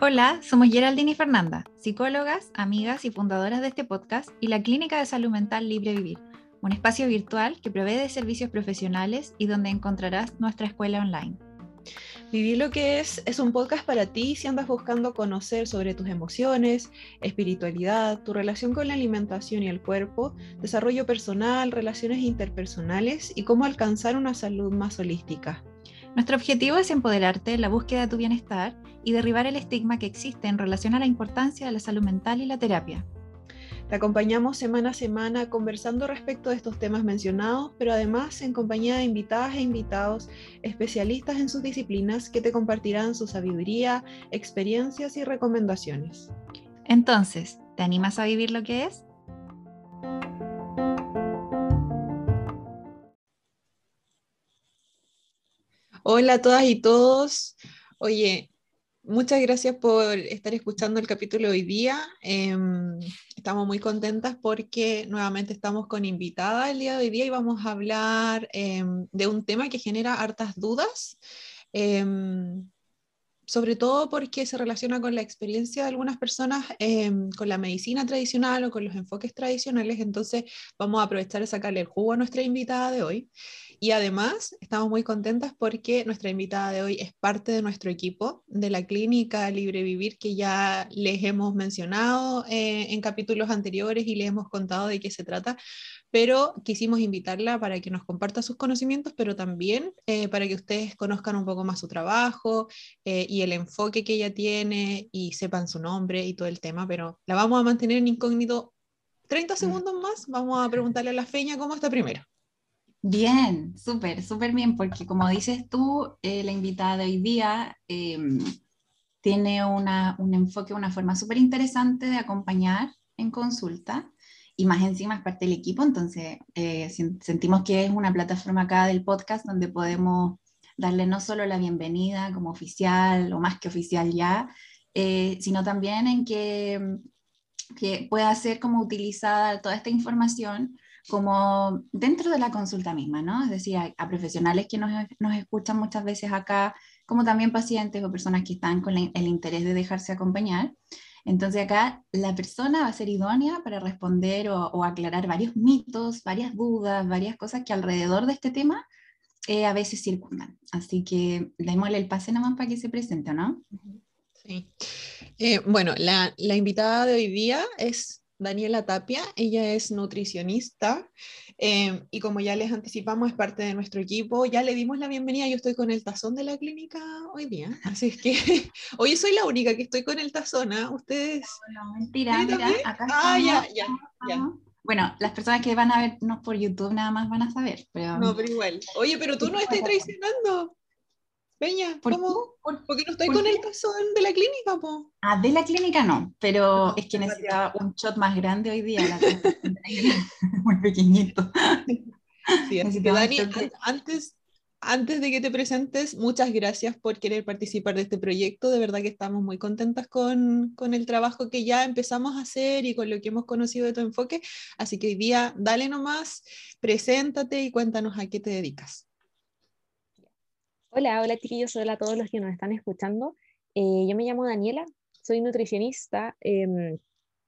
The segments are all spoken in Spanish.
Hola, somos Geraldine y Fernanda, psicólogas, amigas y fundadoras de este podcast y la Clínica de Salud Mental Libre Vivir, un espacio virtual que provee de servicios profesionales y donde encontrarás nuestra escuela online. Vivir lo que es es un podcast para ti si andas buscando conocer sobre tus emociones, espiritualidad, tu relación con la alimentación y el cuerpo, desarrollo personal, relaciones interpersonales y cómo alcanzar una salud más holística. Nuestro objetivo es empoderarte en la búsqueda de tu bienestar y derribar el estigma que existe en relación a la importancia de la salud mental y la terapia. Te acompañamos semana a semana conversando respecto de estos temas mencionados, pero además en compañía de invitadas e invitados especialistas en sus disciplinas que te compartirán su sabiduría, experiencias y recomendaciones. Entonces, ¿te animas a vivir lo que es? Hola a todas y todos. Oye, Muchas gracias por estar escuchando el capítulo hoy día. Em, estamos muy contentas porque nuevamente estamos con invitada el día de hoy y vamos a hablar em, de un tema que genera hartas dudas, em, sobre todo porque se relaciona con la experiencia de algunas personas con la medicina tradicional o con los enfoques tradicionales. Entonces vamos a aprovechar de sacarle el jugo a nuestra invitada de hoy. Y además estamos muy contentas porque nuestra invitada de hoy es parte de nuestro equipo de la clínica Libre Vivir que ya les hemos mencionado eh, en capítulos anteriores y les hemos contado de qué se trata, pero quisimos invitarla para que nos comparta sus conocimientos, pero también eh, para que ustedes conozcan un poco más su trabajo eh, y el enfoque que ella tiene y sepan su nombre y todo el tema, pero la vamos a mantener en incógnito 30 mm. segundos más. Vamos a preguntarle a la Feña cómo está primero. Bien, súper, súper bien, porque como dices tú, eh, la invitada de hoy día em, tiene una, un enfoque, una forma súper interesante de acompañar en consulta y más encima es parte del equipo, entonces eh, sentimos que es una plataforma acá del podcast donde podemos darle no solo la bienvenida como oficial o más que oficial ya, eh, sino también en que, que pueda ser como utilizada toda esta información como dentro de la consulta misma, ¿no? Es decir, a, profesionales que nos, nos, escuchan muchas veces acá, como también pacientes o personas que están con el interés de dejarse acompañar. Entonces acá la persona va a ser idónea para responder o, aclarar varios mitos, varias dudas, varias cosas que alrededor de este tema eh, a veces circundan. Así que démosle el pase nomás para que se presente, ¿no? Sí. Eh, bueno, la, la invitada de hoy día es Daniela Tapia, ella es nutricionista em, y como ya les anticipamos es parte de nuestro equipo, ya le dimos la bienvenida, yo estoy con el tazón de la clínica hoy día, así es que hoy soy la única que estoy con el tazón, ¿ah? Ustedes... No, mentira, mira, acá ah, ya, ya, ya. Bueno, las personas que van a vernos por YouTube nada más van a saber, pero... No, pero igual. Oye, pero tú no estás traicionando. Peña, ¿cómo? Porque no estoy con el tazón de la clínica, po. Ah, de la clínica no, pero es que necesitaba un shot más grande hoy día. muy pequeñito. Sí, así que Dani, antes, antes de que te presentes, muchas gracias por querer participar de este proyecto. De verdad que estamos muy contentas con, con, el trabajo que ya empezamos a hacer y con lo que hemos conocido de tu enfoque. Así que hoy día, dale nomás, preséntate y cuéntanos a qué te dedicas. Hola, hola chiquillos, hola a todos los que nos están escuchando. Eh, yo me llamo Daniela, soy nutricionista. Em,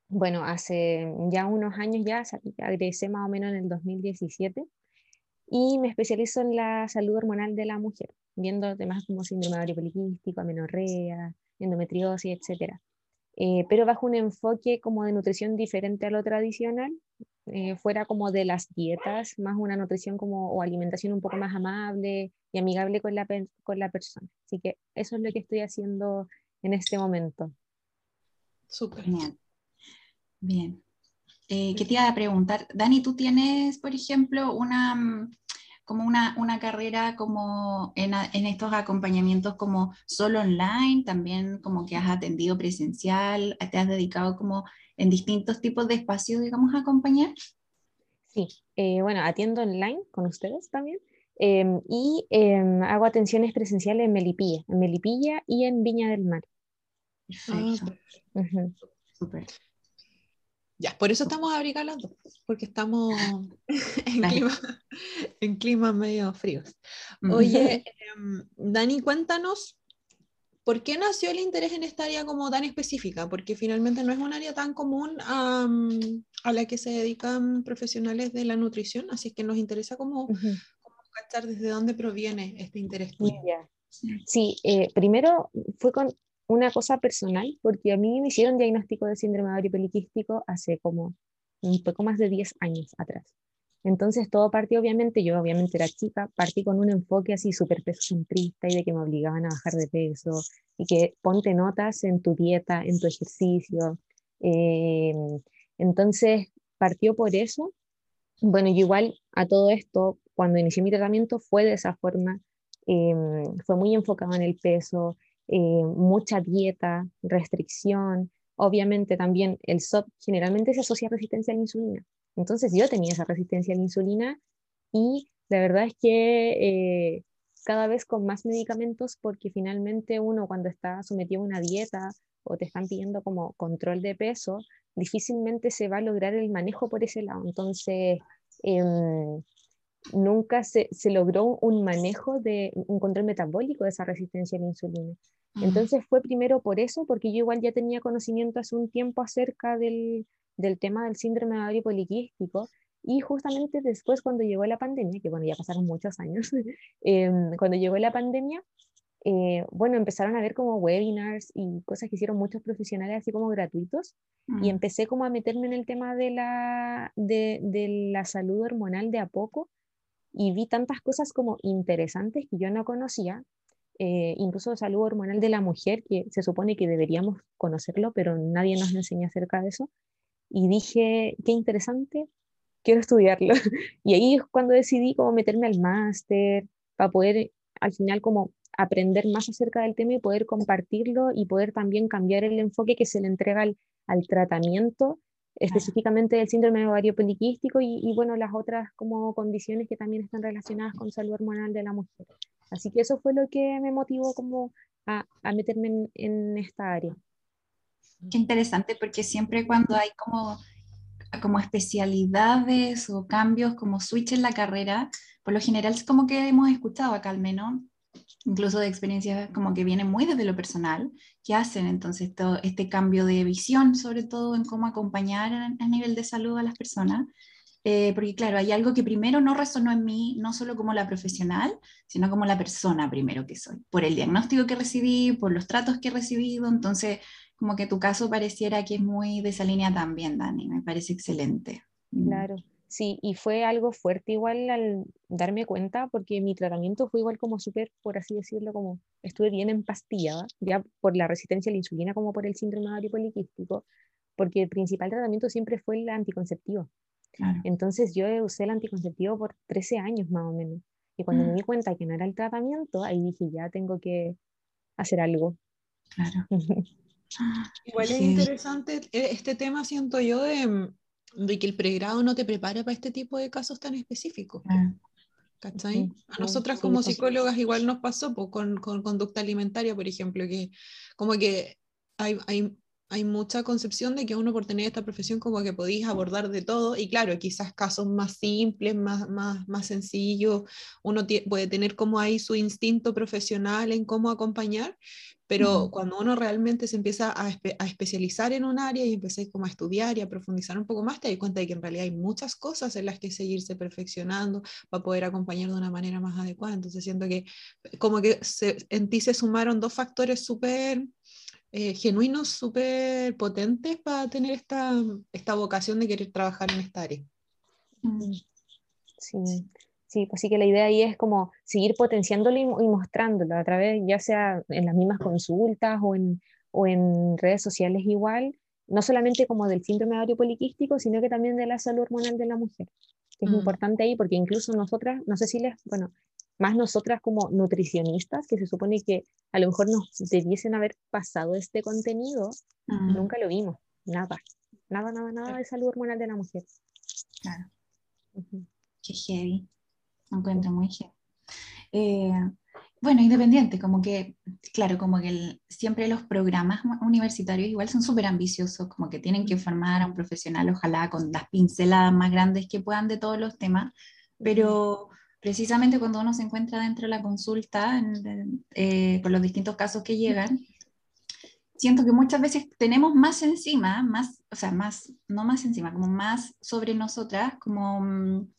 bueno, hace ya unos años ya, agresé más o menos en el 2017 y me especializo en la salud hormonal de la mujer, viendo temas como síndrome ovario poliquístico, amenorrea, endometriosis, etc. Eh, pero bajo un enfoque como de nutrición diferente a lo tradicional, eh, fuera como de las dietas, más una nutrición como o alimentación un poco más amable y amigable con la, con la persona. Así que eso es lo que estoy haciendo en este momento. Súper. Genial. Bien. Eh, ¿Qué te iba a preguntar? Dani, ¿tú tienes, por ejemplo, una, mm, como una, una carrera como en, en, estos acompañamientos como solo online, también como que has atendido presencial, te has dedicado como en distintos tipos de espacios, digamos, a acompañar? Sí, eh, bueno, atiendo online con ustedes también em, y em, hago atenciones presenciales en Melipilla, en Melipilla y en Viña del Mar. Perfecto. Ya, por eso estamos abrigados porque estamos en, clima, en medio fríos. Oye, em, Dani, cuéntanos, ¿por qué nació el interés en esta área como tan específica? Porque finalmente no es un área tan común a la que se dedican profesionales de la nutrición, así que nos interesa como, cachar desde dónde proviene este interés. Sí, eh, primero fue con una cosa personal, porque a mí me hicieron diagnóstico de síndrome ovario poliquístico hace como un poco más de 10 años atrás. Entonces todo partió, obviamente, yo obviamente era chica, partí con un enfoque así súper peso centrista y de que me obligaban a bajar de peso y que ponte notas en tu dieta, en tu ejercicio. Eh, entonces partió por eso. Bueno, yo igual a todo esto, cuando inicié mi tratamiento fue de esa forma, eh, fue muy enfocado en el peso, eh, mucha dieta, restricción. Obviamente también el SOP generalmente se asocia a resistencia a la insulina. Entonces yo tenía esa resistencia a la insulina y la verdad es que eh, cada vez con más medicamentos porque finalmente uno cuando está sometido a una dieta o te están pidiendo como control de peso, difícilmente se va a lograr el manejo por ese lado. Entonces, em, nunca se, se, logró un manejo de un control metabólico de esa resistencia a la insulina. Entonces fue primero por eso, porque yo igual ya tenía conocimiento hace un tiempo acerca del, del tema del síndrome ovario poliquístico y justamente después cuando llegó la pandemia, que bueno, ya pasaron muchos años, em, cuando llegó la pandemia, eh, bueno, empezaron a ver como webinars y cosas que hicieron muchos profesionales así como gratuitos y empecé como a meterme en el tema de la, de, de la salud hormonal de a poco y vi tantas cosas como interesantes que yo no conocía, eh, incluso salud hormonal de la mujer, que se supone que deberíamos conocerlo, pero nadie nos enseña acerca de eso. Y dije, qué interesante, quiero estudiarlo. y ahí es cuando decidí como meterme al máster, para poder al final como aprender más acerca del tema y poder compartirlo y poder también cambiar el enfoque que se le entrega al, al tratamiento específicamente del síndrome ovario poliquístico y, y, bueno, las otras como condiciones que también están relacionadas con salud hormonal de la mujer. Así que eso fue lo que me motivó como a, a meterme en, en, esta área. Qué interesante, porque siempre cuando hay como, como especialidades o cambios, como switch en la carrera, por lo general es como que hemos escuchado acá al menos, incluso de experiencias como que vienen muy desde lo personal, que hacen entonces todo este cambio de visión, sobre todo en cómo acompañar a, a nivel de salud a las personas. Eh, porque claro, hay algo que primero no resonó en mí, no solo como la profesional, sino como la persona primero que soy, por el diagnóstico que recibí, por los tratos que he recibido, entonces como que tu caso pareciera que es muy de esa línea también, Dani, me parece excelente. Mm. Claro, Sí, y fue algo fuerte igual al darme cuenta, porque mi tratamiento fue igual como súper, por así decirlo, como estuve bien empastillada, ya por la resistencia a la insulina como por el síndrome ovario poliquístico, porque el principal tratamiento siempre fue el anticonceptivo. Entonces yo usé el anticonceptivo por 13 años más o menos. Y cuando me mm. di cuenta que no era el tratamiento, ahí dije, ya tengo que hacer algo. Claro. Igual es interesante eh, este tema, siento yo, de de que el pregrado no te prepara para este tipo de casos tan específicos. Ah. ¿Cachai? A nosotras como psicólogas igual nos pasó con, con, conducta alimentaria, por ejemplo, que como que hay, hay, hay, mucha concepción de que uno por tener esta profesión como que podéis abordar de todo y claro, quizás casos más simples, más, más, más sencillos, uno puede tener como ahí su instinto profesional en cómo acompañar, pero cuando uno realmente se empieza a, especializar en un área y empieza como a estudiar y a profundizar un poco más, te das cuenta de que en realidad hay muchas cosas en las que seguirse perfeccionando para poder acompañar de una manera más adecuada. Entonces siento que como que en ti se sumaron dos factores súper eh, genuinos, súper potentes para tener esta, esta vocación de querer trabajar en esta área. Sí. Sí, así pues que la idea ahí es como seguir potenciándolo y, mostrándolo a través, ya sea en las mismas consultas o en, o en redes sociales igual, no solamente como del síndrome ovario poliquístico, sino que también de la salud hormonal de la mujer, que es mm. importante ahí porque incluso nosotras, no sé si les, bueno, más nosotras como nutricionistas, que se supone que a lo mejor nos debiesen haber pasado este contenido, nunca lo vimos, nada, nada, nada, nada de salud hormonal de la mujer. Claro. Qué heavy encuentro muy bien. Eh, bueno, independiente, como que, claro, como que siempre los programas universitarios igual son súper ambiciosos, como que tienen que formar a un profesional, ojalá con las pinceladas más grandes que puedan de todos los temas, pero precisamente cuando uno se encuentra dentro de la consulta, eh, con los distintos casos que llegan, siento que muchas veces tenemos más encima, más, o sea, más, no más encima, como más sobre nosotras, como mm,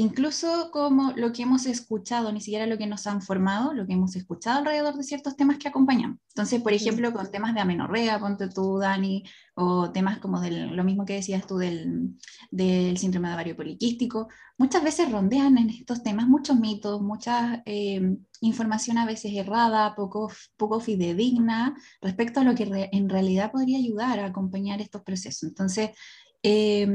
incluso como lo que hemos escuchado, ni siquiera lo que nos han formado, lo que hemos escuchado alrededor de ciertos temas que acompañamos. Entonces, por ejemplo, con temas de amenorrea, ponte tú, Dani, o temas como del, lo mismo que decías tú del, del síndrome de ovario poliquístico, muchas veces rondean en estos temas muchos mitos, mucha eh, información a veces errada, poco, poco fidedigna respecto a lo que en realidad podría ayudar a acompañar estos procesos. Entonces, eh,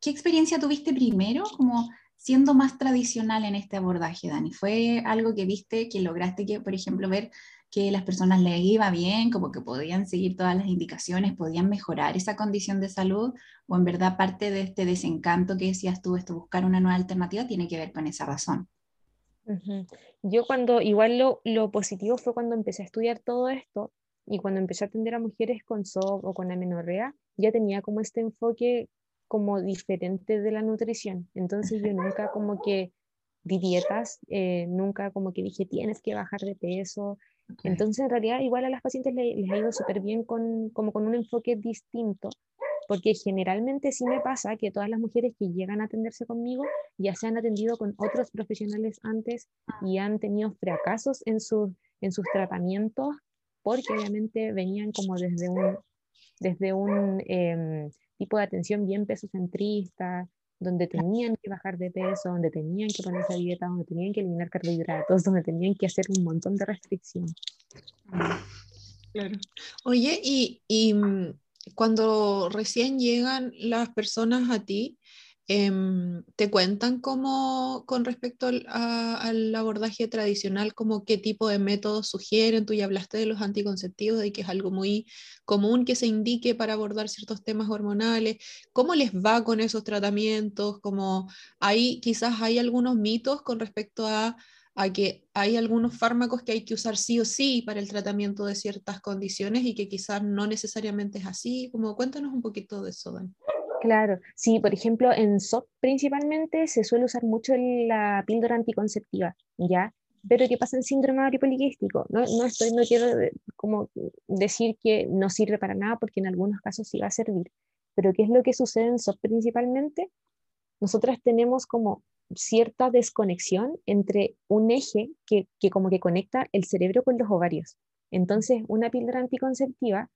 ¿qué experiencia tuviste primero? Como siendo más tradicional en este abordaje, Dani? ¿Fue algo que viste, que lograste que, por ejemplo, ver que las personas les iba bien, como que podían seguir todas las indicaciones, podían mejorar esa condición de salud, o en verdad parte de este desencanto que decías tú, esto buscar una nueva alternativa, tiene que ver con esa razón? Yo cuando, igual lo, lo, positivo fue cuando empecé a estudiar todo esto y cuando empecé a atender a mujeres con SOP o con amenorrea, ya tenía como este enfoque como diferente de la nutrición. Entonces yo nunca como que di dietas, eh, nunca como que dije tienes que bajar de peso. Entonces en realidad igual a las pacientes les, ha ido súper bien con, como con un enfoque distinto, porque generalmente sí me pasa que todas las mujeres que llegan a atenderse conmigo ya se han atendido con otros profesionales antes y han tenido fracasos en, su, en sus tratamientos porque obviamente venían como desde un, desde un em, tipo de atención bien pesocentrista, donde tenían que bajar de peso, donde tenían que ponerse a dieta, donde tenían que eliminar carbohidratos, donde tenían que hacer un montón de restricciones. Claro. Oye, y, y mm, cuando recién llegan las personas a ti, Em, ¿Te cuentan cómo, con respecto al, abordaje tradicional, como qué tipo de métodos sugieren? Tú ya hablaste de los anticonceptivos, de que es algo muy común que se indique para abordar ciertos temas hormonales. ¿Cómo les va con esos tratamientos? Como hay, quizás hay algunos mitos con respecto a, a que hay algunos fármacos que hay que usar sí o sí para el tratamiento de ciertas condiciones y que quizás no necesariamente es así. Como cuéntanos un poquito de eso, Dan. Claro, sí, por ejemplo, en SOP principalmente se suele usar mucho la píldora anticonceptiva, ¿ya? Pero ¿qué pasa en síndrome ovario poliquístico? No, no, estoy, no quiero como decir que no sirve para nada porque en algunos casos sí va a servir, pero ¿qué es lo que sucede en SOP principalmente? Nosotras tenemos como cierta desconexión entre un eje que, que como que conecta el cerebro con los ovarios. Entonces, una píldora anticonceptiva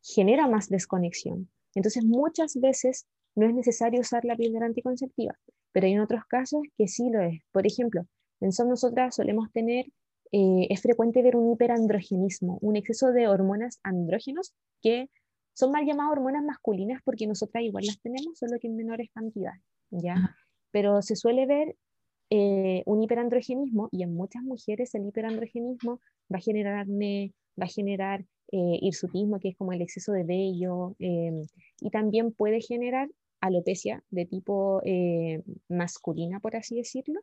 genera más desconexión. Entonces, muchas veces no es necesario usar la píldora anticonceptiva, pero hay otros casos que sí lo es. Por ejemplo, en SOM nosotras solemos tener, eh, es frecuente ver un hiperandrogenismo, un exceso de hormonas andrógenos que son mal llamadas hormonas masculinas porque nosotras igual las tenemos, solo que en menores cantidades, ¿ya? Pero se suele ver eh, un hiperandrogenismo y en muchas mujeres el hiperandrogenismo va a generar acné, va a generar eh, hirsutismo, que es como el exceso de vello, em, y también puede generar alopecia de tipo eh, masculina, por así decirlo.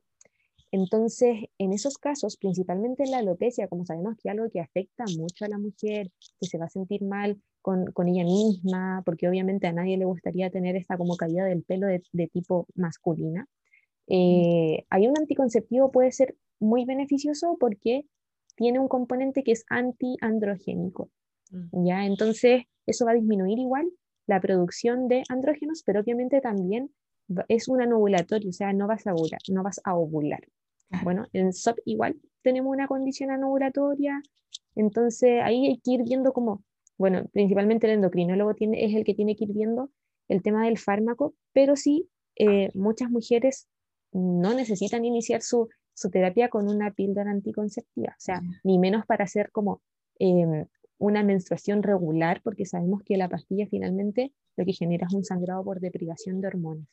Entonces, en esos casos, principalmente la alopecia, como sabemos que es algo que afecta mucho a la mujer, que se va a sentir mal con, con ella misma, porque obviamente a nadie le gustaría tener esta como caída del pelo de, de tipo masculina. Eh, hay un anticonceptivo puede ser muy beneficioso porque tiene un componente que es antiandrogénico. Mm. ¿ya? Entonces, eso va a disminuir igual la producción de andrógenos, pero obviamente también es un anovulatorio, o sea, no vas a ovular. No vas a ovular. Bueno, en SOP igual tenemos una condición anovulatoria, entonces ahí hay que ir viendo como, bueno, principalmente el endocrinólogo tiene, es el que tiene que ir viendo el tema del fármaco, pero sí, eh, muchas mujeres no necesitan iniciar su su terapia con una píldora anticonceptiva, o sea, ni menos para hacer como em, una menstruación regular, porque sabemos que la pastilla finalmente lo que genera es un sangrado por deprivación de hormonas.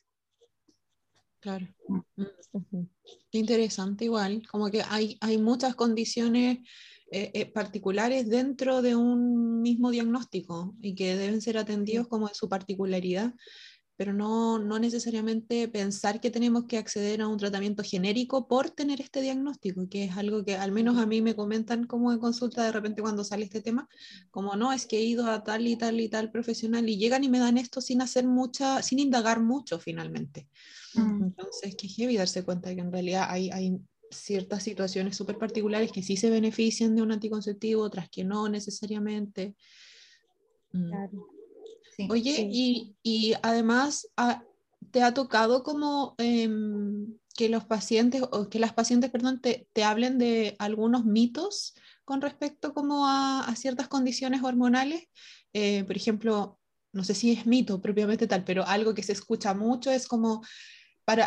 Claro. Mm. Interesante igual, como que hay, hay muchas condiciones eh, eh, particulares dentro de un mismo diagnóstico y que deben ser atendidos como en su particularidad pero no, no necesariamente pensar que tenemos que acceder a un tratamiento genérico por tener este diagnóstico, que es algo que al menos a mí me comentan como en consulta de repente cuando sale este tema, como no, es que he ido a tal y tal y tal profesional y llegan y me dan esto sin hacer mucha, sin indagar mucho finalmente. Mm. Entonces, que heavy darse cuenta de que en realidad hay, hay ciertas situaciones súper particulares que sí se benefician de un anticonceptivo, otras que no necesariamente. Mm. Oye, Y, y, además, ah, ¿te ha tocado como em, que los pacientes, o que las pacientes, perdón, te, te hablen de algunos mitos con respecto como a, a ciertas condiciones hormonales? Eh, por ejemplo, no sé si es mito propiamente tal, pero algo que se escucha mucho es como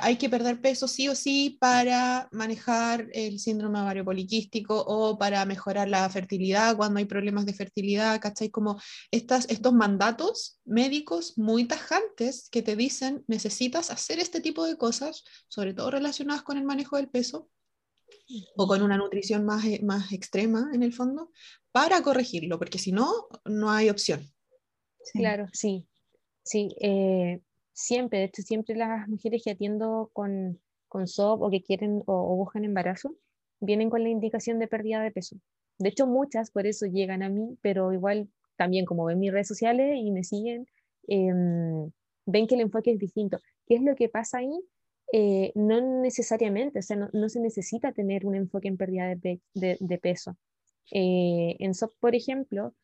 hay que perder peso sí o sí para manejar el síndrome ovario poliquístico o para mejorar la fertilidad cuando hay problemas de fertilidad, ¿cachai? Como estas, estos mandatos médicos muy tajantes que te dicen necesitas hacer este tipo de cosas, sobre todo relacionadas con el manejo del peso o con una nutrición más, eh, más extrema en el fondo, para corregirlo, porque si no, no hay opción. Claro, sí. Sí, eh, siempre, de hecho, siempre las mujeres que atiendo con, con SOP o que quieren o, buscan embarazo, vienen con la indicación de pérdida de peso. De hecho, muchas por eso llegan a mí, pero igual también como ven mis redes sociales y me siguen, em, ven que el enfoque es distinto. ¿Qué es lo que pasa ahí? Eh, no necesariamente, o sea, no, se necesita tener un enfoque en pérdida de, de, peso. Eh, en SOP, por ejemplo,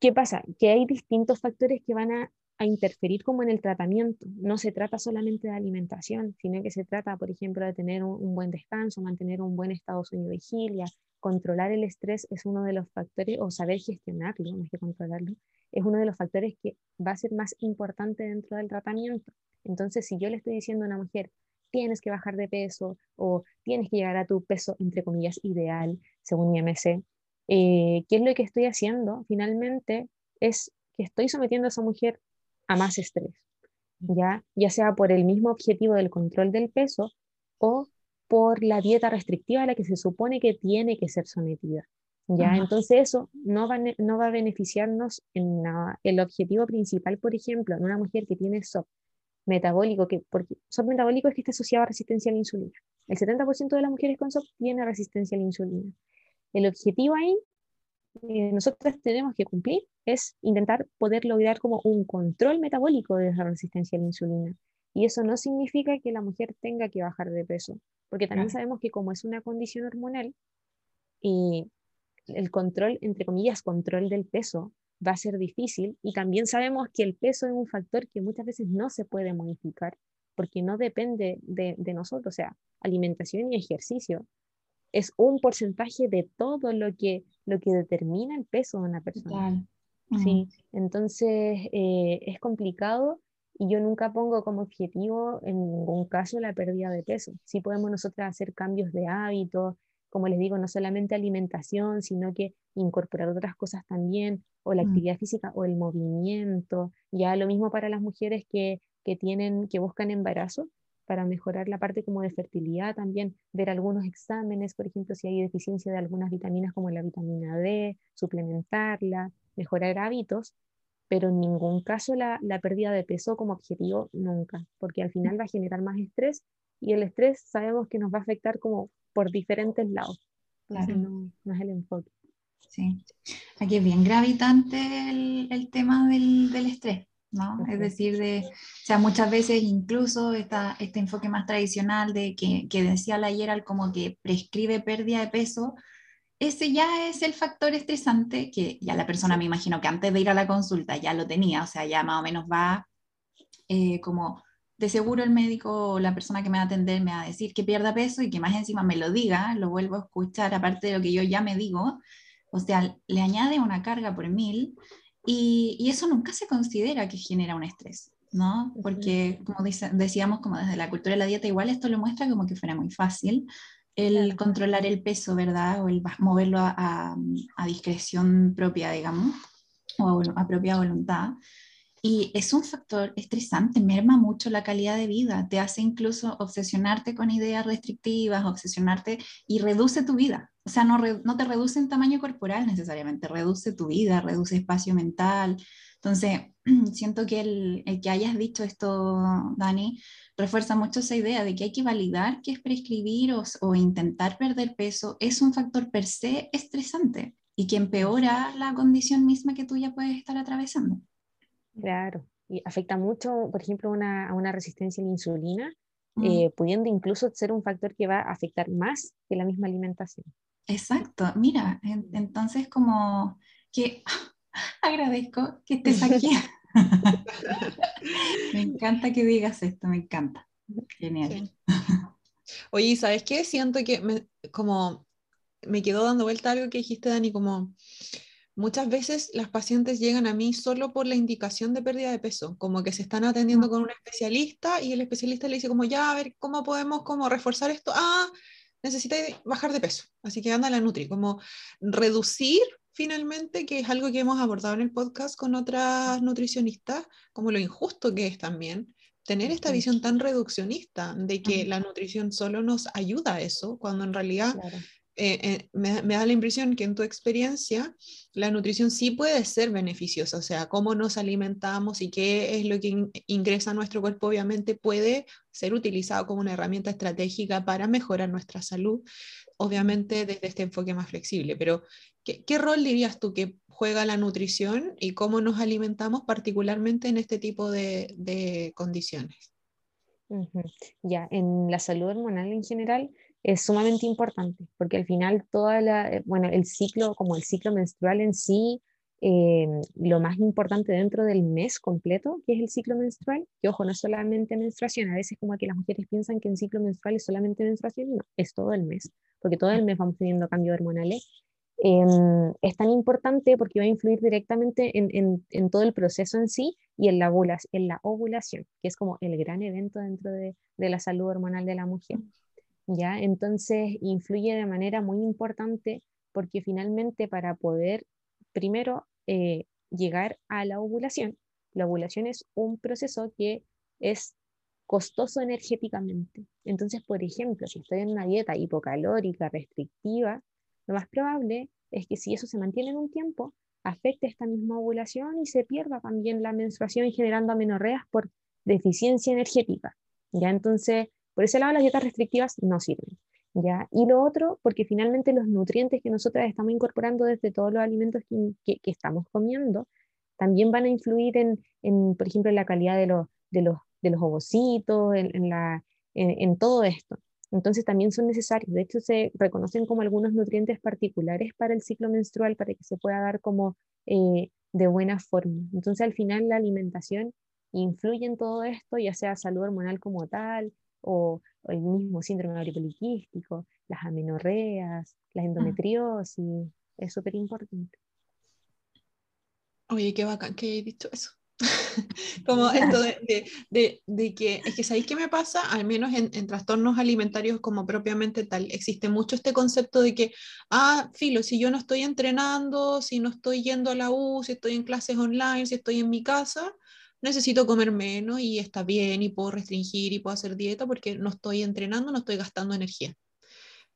¿qué pasa? Que hay distintos factores que van a a interferir como en el tratamiento. No se trata solamente de alimentación, sino que se trata, por ejemplo, de tener un, buen descanso, mantener un buen estado sueño-vigilia, controlar el estrés es uno de los factores, o saber gestionarlo, más que controlarlo, es uno de los factores que va a ser más importante dentro del tratamiento. Entonces, si yo le estoy diciendo a una mujer, tienes que bajar de peso o tienes que llegar a tu peso, entre comillas, ideal, según IMC, eh, ¿qué es lo que estoy haciendo? Finalmente es que estoy sometiendo a esa mujer a más estrés, ¿ya? ya sea por el mismo objetivo del control del peso o por la dieta restrictiva a la que se supone que tiene que ser sometida. ¿ya? Entonces eso no va, no va a beneficiarnos en el objetivo principal, por ejemplo, en una mujer que tiene SOP metabólico, que, porque SOP metabólico es que está asociado a resistencia a la insulina. El 70% de las mujeres con SOP tiene resistencia a la insulina. El objetivo ahí eh, nosotros tenemos que cumplir es intentar poder lograr como un control metabólico de esa resistencia a la insulina. Y eso no significa que la mujer tenga que bajar de peso, porque también sabemos que como es una condición hormonal, y el control, entre comillas, control del peso va a ser difícil y también sabemos que el peso es un factor que muchas veces no se puede modificar porque no depende de, de nosotros, o sea, alimentación y ejercicio es un porcentaje de todo lo que, lo que determina el peso de una persona. Sí, entonces eh, es complicado y yo nunca pongo como objetivo en ningún caso la pérdida de peso. Sí podemos nosotras hacer cambios de hábitos, como les digo, no solamente alimentación, sino que incorporar otras cosas también, o la mm. actividad física o el movimiento. Ya lo mismo para las mujeres que, que tienen, que buscan embarazo, para mejorar la parte como de fertilidad también, ver algunos exámenes, por ejemplo, si hay deficiencia de algunas vitaminas como la vitamina D, suplementarla, mejorar hábitos, pero en ningún caso la, la pérdida de peso como objetivo nunca, porque al final va a generar más estrés y el estrés sabemos que nos va a afectar como por diferentes lados. Claro. No, no, es el enfoque. Sí, aquí es bien gravitante el, el tema del, del estrés. ¿no? Es decir, de, o sea, muchas veces incluso esta, este enfoque más tradicional de que, que decía la Yeral como que prescribe pérdida de peso, ese ya es el factor estresante que ya la persona me imagino que antes de ir a la consulta ya lo tenía, o sea, ya más o menos va eh, como de seguro el médico o la persona que me va a atender me va a decir que pierda peso y que más encima me lo diga, lo vuelvo a escuchar aparte de lo que yo ya me digo, o sea, le añade una carga por mil y, eso nunca se considera que genera un estrés, ¿no? Porque, como decíamos, como desde la cultura de la dieta, igual esto lo muestra como que fuera muy fácil el controlar el peso, ¿verdad? O el moverlo a, a, discreción propia, digamos, o a propia voluntad. Y es un factor estresante, merma mucho la calidad de vida, te hace incluso obsesionarte con ideas restrictivas, obsesionarte y reduce tu vida. O sea, no, te reduce en tamaño corporal necesariamente, reduce tu vida, reduce espacio mental, Entonces, siento que el, que hayas dicho esto, Dani, refuerza mucho esa idea de que hay que validar que es prescribir o, o intentar perder peso es un factor per se estresante y que empeora la condición misma que tú ya puedes estar atravesando. Claro, y afecta mucho, por ejemplo, una, a una resistencia a la insulina, mm. eh, pudiendo incluso ser un factor que va a afectar más que la misma alimentación. Exacto, mira, entonces como que agradezco que estés aquí. me encanta que digas esto, me encanta. Genial. Oye, ¿sabes qué? Siento que me, como me quedó dando vuelta algo que dijiste, Dani, como muchas veces las pacientes llegan a mí solo por la indicación de pérdida de peso, como que se están atendiendo con un especialista y el especialista le dice como, ya, a ver, ¿cómo podemos como reforzar esto? Ah, necesita bajar de peso, así que anda a la Nutri, como reducir finalmente, que es algo que hemos abordado en el podcast con otras nutricionistas, como lo injusto que es también tener esta visión tan reduccionista de que la nutrición solo nos ayuda a eso, cuando en realidad eh, eh, me, da la impresión que en tu experiencia la nutrición sí puede ser beneficiosa, o sea, cómo nos alimentamos y qué es lo que ingresa a nuestro cuerpo, obviamente puede ser utilizado como una herramienta estratégica para mejorar nuestra salud, obviamente desde este enfoque más flexible, pero ¿qué, rol dirías tú que juega la nutrición y cómo nos alimentamos particularmente en este tipo de, condiciones? Ya, en la salud hormonal en general, es sumamente importante, porque al final toda la, eh, bueno, el ciclo, como el ciclo menstrual en sí, eh, lo más importante dentro del mes completo, que es el ciclo menstrual, que ojo, no es solamente menstruación, a veces como que las mujeres piensan que el ciclo menstrual es solamente menstruación, no, es todo el mes, porque todo el mes vamos teniendo cambios hormonales. Em, es tan importante porque va a influir directamente en, en, todo el proceso en sí y en la, en la ovulación, que es como el gran evento dentro de, de la salud hormonal de la mujer. ¿ya? Entonces influye de manera muy importante porque finalmente para poder primero eh, llegar a la ovulación, la ovulación es un proceso que es costoso energéticamente. Entonces, por ejemplo, si estoy en una dieta hipocalórica, restrictiva, lo más probable es que si eso se mantiene en un tiempo, afecte esta misma ovulación y se pierda también la menstruación generando amenorreas por deficiencia energética. Ya entonces, por ese lado, las dietas restrictivas no sirven. ¿ya? Y lo otro, porque finalmente los nutrientes que nosotras estamos incorporando desde todos los alimentos que, estamos comiendo, también van a influir en, por ejemplo, la calidad de los, de los, de los ovocitos, en, en la, en, todo esto. Entonces también son necesarios. De hecho, se reconocen como algunos nutrientes particulares para el ciclo menstrual para que se pueda dar como eh, de buena forma. Entonces, al final, la alimentación influye en todo esto, ya sea salud hormonal como tal, o, el mismo síndrome poliquístico, las amenorreas, la ah. endometriosis, es súper importante. Oye, qué bacán que he dicho eso. Como esto de, de, de, que, es que ¿sabéis qué me pasa? Al menos en, en, trastornos alimentarios como propiamente tal, existe mucho este concepto de que, ah, filo, si yo no estoy entrenando, si no estoy yendo a la U, si estoy en clases online, si estoy en mi casa, necesito comer menos y está bien y puedo restringir y puedo hacer dieta porque no estoy entrenando, no estoy gastando energía.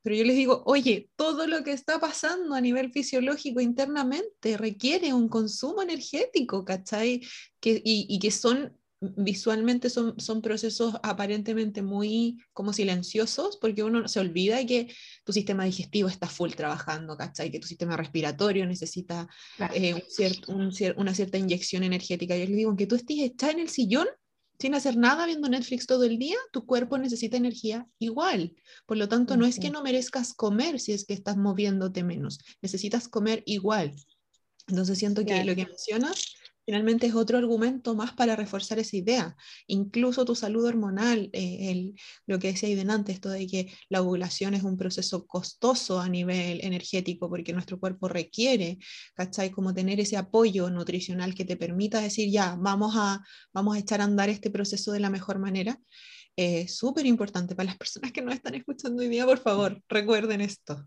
Pero yo les digo, oye, todo lo que está pasando a nivel fisiológico internamente requiere un consumo energético, ¿cachai? Que, y, y que son visualmente son, son procesos aparentemente muy como silenciosos porque uno se olvida que tu sistema digestivo está full trabajando, ¿cachai? Que tu sistema respiratorio necesita eh, un una cierta inyección energética. Yo les digo, que tú estés echada en el sillón sin hacer nada viendo Netflix todo el día, tu cuerpo necesita energía igual. Por lo tanto, no es que no merezcas comer si es que estás moviéndote menos, necesitas comer igual. Entonces siento que lo que mencionas finalmente es otro argumento más para reforzar esa idea. Incluso tu salud hormonal, eh, lo que decía antes, esto de que la ovulación es un proceso costoso a nivel energético porque nuestro cuerpo requiere, ¿cachai? Como tener ese apoyo nutricional que te permita decir, ya, vamos a, vamos a echar a andar este proceso de la mejor manera. Es súper importante para las personas que nos están escuchando hoy día, por favor, recuerden esto.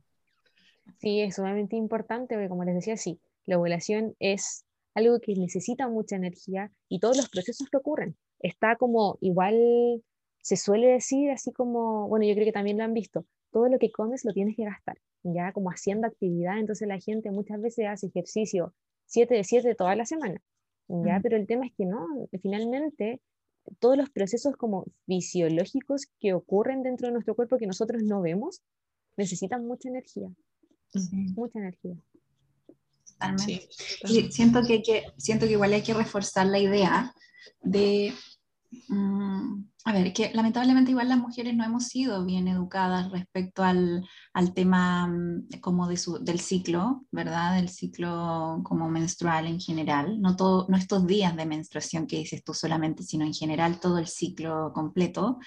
Sí, es sumamente importante porque como les decía, sí, la ovulación es algo que necesita mucha energía y todos los procesos que ocurren. Está como igual, se suele decir así como, bueno, yo creo que también lo han visto, todo lo que comes lo tienes que gastar, ya como haciendo actividad, entonces la gente muchas veces hace ejercicio 7 de 7 toda la semana, ¿ya? Pero el tema es que no, finalmente todos los procesos como fisiológicos que ocurren dentro de nuestro cuerpo que nosotros no vemos, necesitan mucha energía, mucha energía. Y siento que, que, siento que igual hay que reforzar la idea de Mm, a ver, que lamentablemente igual las mujeres no hemos sido bien educadas respecto al, al tema mm, como de su, del ciclo, ¿verdad? Del ciclo como menstrual en general, no, todo, no estos días de menstruación que dices tú solamente, sino en general todo el ciclo completo.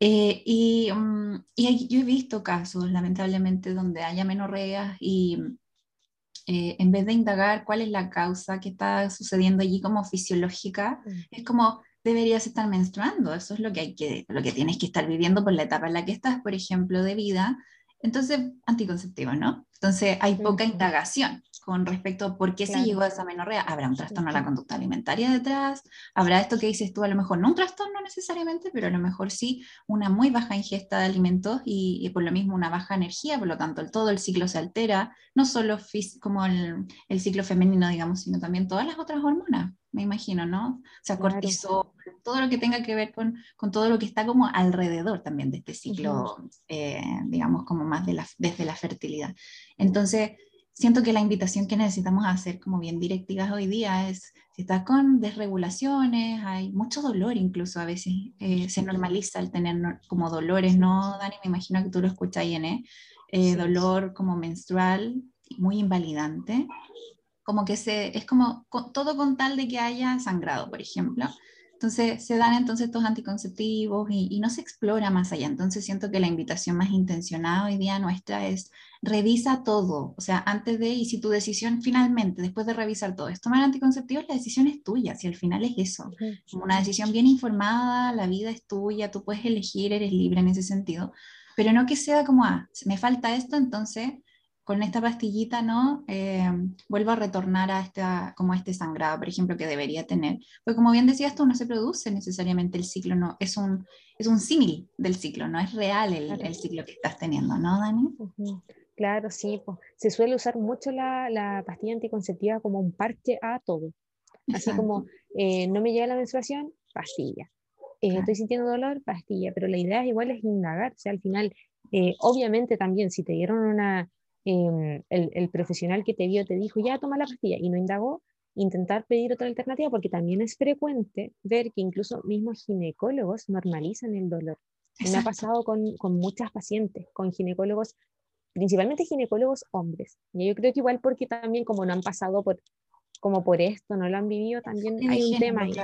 Eh, y, mm, y yo he visto casos, lamentablemente, donde haya menorreas y eh, en vez de indagar cuál es la causa que está sucediendo allí como fisiológica, es como deberías estar menstruando, eso es lo que, hay que, lo que tienes que estar viviendo por la etapa en la que estás, por ejemplo, de vida. Entonces, anticonceptivos, ¿no? Entonces, hay poca indagación con respecto a por qué se llegó a esa menorrea. ¿Habrá un trastorno a la conducta alimentaria detrás? ¿Habrá esto que dices tú, a lo mejor no un trastorno necesariamente, pero a lo mejor sí una muy baja ingesta de alimentos y, por lo mismo una baja energía, por lo tanto el, todo el ciclo se altera, no solo como el, el ciclo femenino, digamos, sino también todas las otras hormonas me imagino, ¿no? O sea, cortisol, todo lo que tenga que ver con, con, todo lo que está como alrededor también de este ciclo, eh, digamos, como más de la, desde la fertilidad. Entonces, siento que la invitación que necesitamos hacer como bien directivas hoy día es, si estás con desregulaciones, hay mucho dolor incluso a veces, eh, se normaliza el tener como dolores, ¿no, Dani? Me imagino que tú lo escuchas ahí, ¿eh? eh dolor como menstrual, muy invalidante como que se, es como todo con tal de que haya sangrado, por ejemplo. Entonces se dan entonces estos anticonceptivos y, no se explora más allá. Entonces siento que la invitación más intencionada hoy día nuestra es revisa todo. O sea, antes de, y si tu decisión finalmente, después de revisar todo, es tomar anticonceptivos, la decisión es tuya. Si al final es eso, una decisión bien informada, la vida es tuya, tú puedes elegir, eres libre en ese sentido. Pero no que sea como, ah, me falta esto, entonces con esta pastillita, ¿no? Eh, vuelvo a retornar a, esta, como a este sangrado, por ejemplo, que debería tener. Porque como bien decías tú, no se produce necesariamente el ciclo, no, es un, es un símil del ciclo, no es real el, el, ciclo que estás teniendo, ¿no, Dani? Claro, sí, pues, se suele usar mucho la, la, pastilla anticonceptiva como un parche a todo. Así como, eh, no me llega la menstruación, pastilla. Eh, estoy sintiendo dolor, pastilla, pero la idea es igual es indagar, o sea, al final, obviamente también si te dieron una, Em, el, profesional que te vio te dijo, ya toma la pastilla y no indagó, intentar pedir otra alternativa porque también es frecuente ver que incluso mismos ginecólogos normalizan el dolor. Me ha pasado con, con, muchas pacientes, con ginecólogos, principalmente ginecólogos hombres. Y yo creo que igual porque también como no han pasado por, como por esto, no lo han vivido, también hay un tema ahí.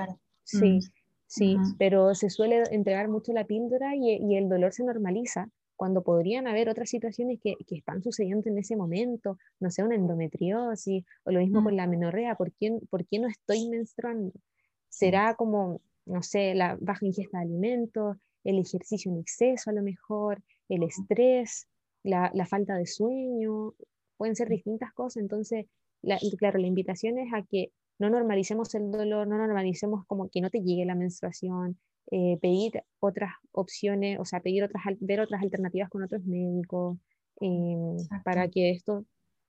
Sí, mm. sí, pero se suele entregar mucho la píldora y, y el dolor se normaliza cuando podrían haber otras situaciones que, que, están sucediendo en ese momento, no sé, una endometriosis o lo mismo con mm. la menorrea, ¿por qué, ¿por qué no estoy menstruando? ¿Será como, no sé, la baja ingesta de alimentos, el ejercicio en exceso a lo mejor, el mm. estrés, la, la falta de sueño? Pueden ser mm. distintas cosas, entonces, la, claro, la invitación es a que no normalicemos el dolor, no normalicemos como que no te llegue la menstruación, eh, pedir otras opciones, o sea, pedir otras, ver otras alternativas con otros médicos, em, para que esto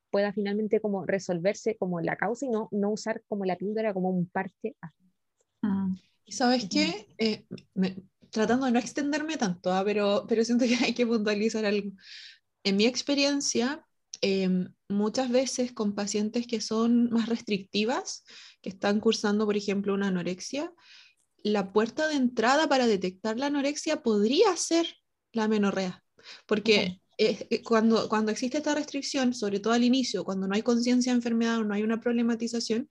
pueda finalmente como resolverse como la causa y no, no usar como la píldora como un parche. Ah. ¿Y sabes qué? Eh, tratando de no extenderme tanto, ¿ah? pero, pero siento que hay que puntualizar algo. En mi experiencia, em, muchas veces con pacientes que son más restrictivas, que están cursando, por ejemplo, una anorexia, la puerta de entrada para detectar la anorexia podría ser la menorrea, porque eh, cuando, cuando existe esta restricción, sobre todo al inicio, cuando no hay conciencia de enfermedad o no hay una problematización,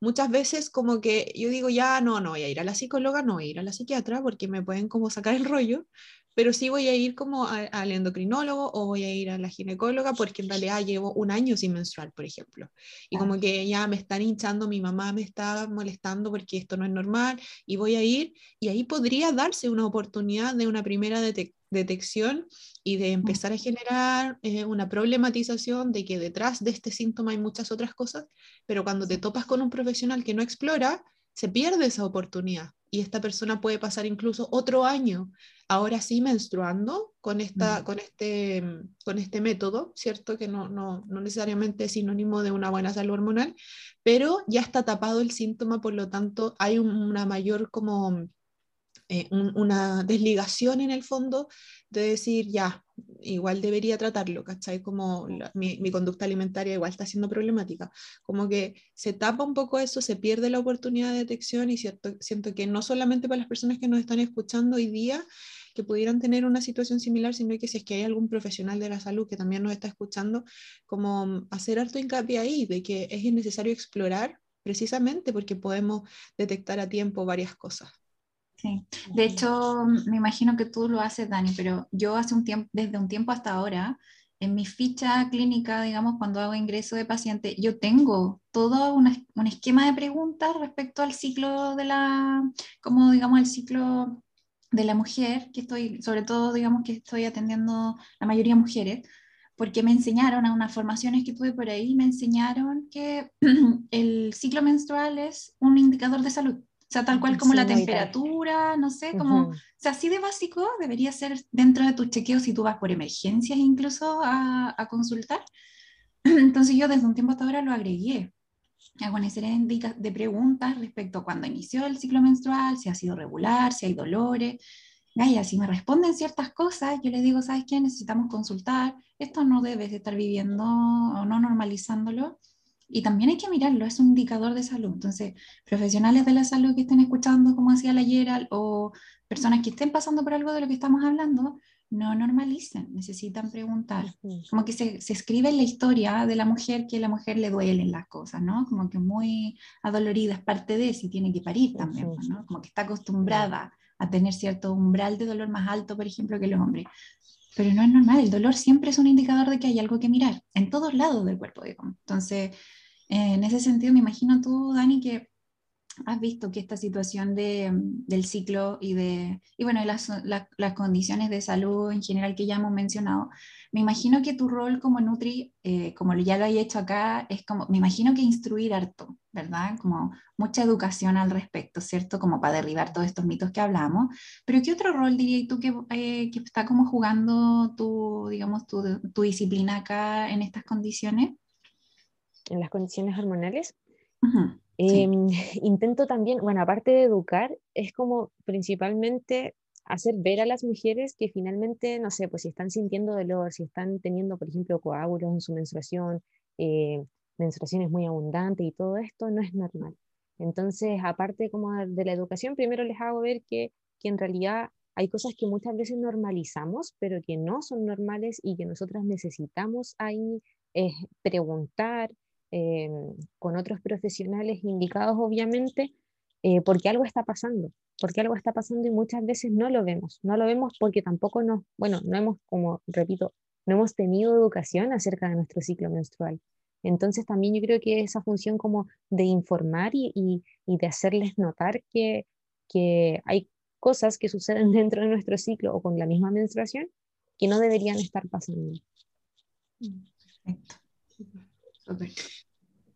muchas veces como que yo digo, ya no, no voy a ir a la psicóloga, no voy a ir a la psiquiatra porque me pueden como sacar el rollo, pero sí voy a ir como al endocrinólogo o voy a ir a la ginecóloga porque en realidad llevo un año sin menstrual, por ejemplo. Y como que ya me están hinchando, mi mamá me está molestando porque esto no es normal y voy a ir y ahí podría darse una oportunidad de una primera detección y de empezar a generar eh, una problematización de que detrás de este síntoma hay muchas otras cosas, pero cuando te topas con un profesional que no explora, se pierde esa oportunidad y esta persona puede pasar incluso otro año, ahora sí menstruando con, esta, mm. con, este, con este método, ¿cierto? Que no, no, no necesariamente es sinónimo de una buena salud hormonal, pero ya está tapado el síntoma, por lo tanto hay una mayor como eh, una desligación en el fondo de decir, ya, igual debería tratarlo, ¿cachai? Como mi, mi, conducta alimentaria igual está siendo problemática. Como que se tapa un poco eso, se pierde la oportunidad de detección y cierto, siento que no solamente para las personas que nos están escuchando hoy día, que pudieran tener una situación similar, sino que si es que hay algún profesional de la salud que también nos está escuchando, como hacer harto hincapié ahí, de que es necesario explorar precisamente porque podemos detectar a tiempo varias cosas. Sí, de hecho, me imagino que tú lo haces, Dani, pero yo hace un tiempo, desde un tiempo hasta ahora, en mi ficha clínica, digamos, cuando hago ingreso de paciente, yo tengo todo un esquema de preguntas respecto al ciclo de la, como digamos, el ciclo de la mujer, que estoy, sobre todo, digamos, que estoy atendiendo la mayoría mujeres, porque me enseñaron a unas formaciones que tuve por ahí, me enseñaron que el ciclo menstrual es un indicador de salud. O sea, tal cual como la temperatura, no sé, como, o sea, así de básico debería ser dentro de tu chequeo si tú vas por emergencias incluso a, a consultar. Entonces yo desde un tiempo hasta ahora lo agregué. Hago una serie de preguntas respecto a cuándo inició el ciclo menstrual, si ha sido regular, si hay dolores. Gaya, si me responden ciertas cosas, yo les digo, ¿sabes qué? Necesitamos consultar. Esto no debes estar viviendo o no normalizándolo y también hay que mirarlo, es un indicador de salud. Entonces, profesionales de la salud que estén escuchando, como hacía la Gerald, o personas que estén pasando por algo de lo que estamos hablando, no normalicen, necesitan preguntar. Como que se, se escribe en la historia de la mujer que a la mujer le duelen las cosas, ¿no? Como que muy adolorida, es parte de si tiene que parir también, ¿no? Como que está acostumbrada a tener cierto umbral de dolor más alto, por ejemplo, que los hombres. Pero no es normal, el dolor siempre es un indicador de que hay algo que mirar, en todos lados del cuerpo, digamos. Entonces, en ese sentido, me imagino tú, Dani, que has visto que esta situación de, del ciclo y de y bueno, las, las, condiciones de salud en general que ya hemos mencionado, me imagino que tu rol como Nutri, eh, como ya lo hay hecho acá, es como, me imagino que instruir harto, ¿verdad? Como mucha educación al respecto, ¿cierto? Como para derribar todos estos mitos que hablamos. Pero ¿qué otro rol dirías tú que, eh, que está como jugando tu, digamos, tu, tu disciplina acá en estas condiciones? En las condiciones hormonales. Em, intento también, bueno, aparte de educar, es como principalmente hacer ver a las mujeres que finalmente, no sé, pues si están sintiendo dolor, si están teniendo, por ejemplo, coágulos en su menstruación, eh, menstruaciones muy abundantes y todo esto, no es normal. Entonces, aparte como de la educación, primero les hago ver que, que en realidad hay cosas que muchas veces normalizamos, pero que no son normales y que nosotras necesitamos ahí eh, preguntar, Em, con otros profesionales indicados, obviamente, eh, porque algo está pasando, porque algo está pasando y muchas veces no lo vemos, no lo vemos porque tampoco nos, bueno, no hemos, como repito, no hemos tenido educación acerca de nuestro ciclo menstrual. Entonces también yo creo que esa función como de informar y, y, y de hacerles notar que, que hay cosas que suceden dentro de nuestro ciclo o con la misma menstruación que no deberían estar pasando. Perfecto.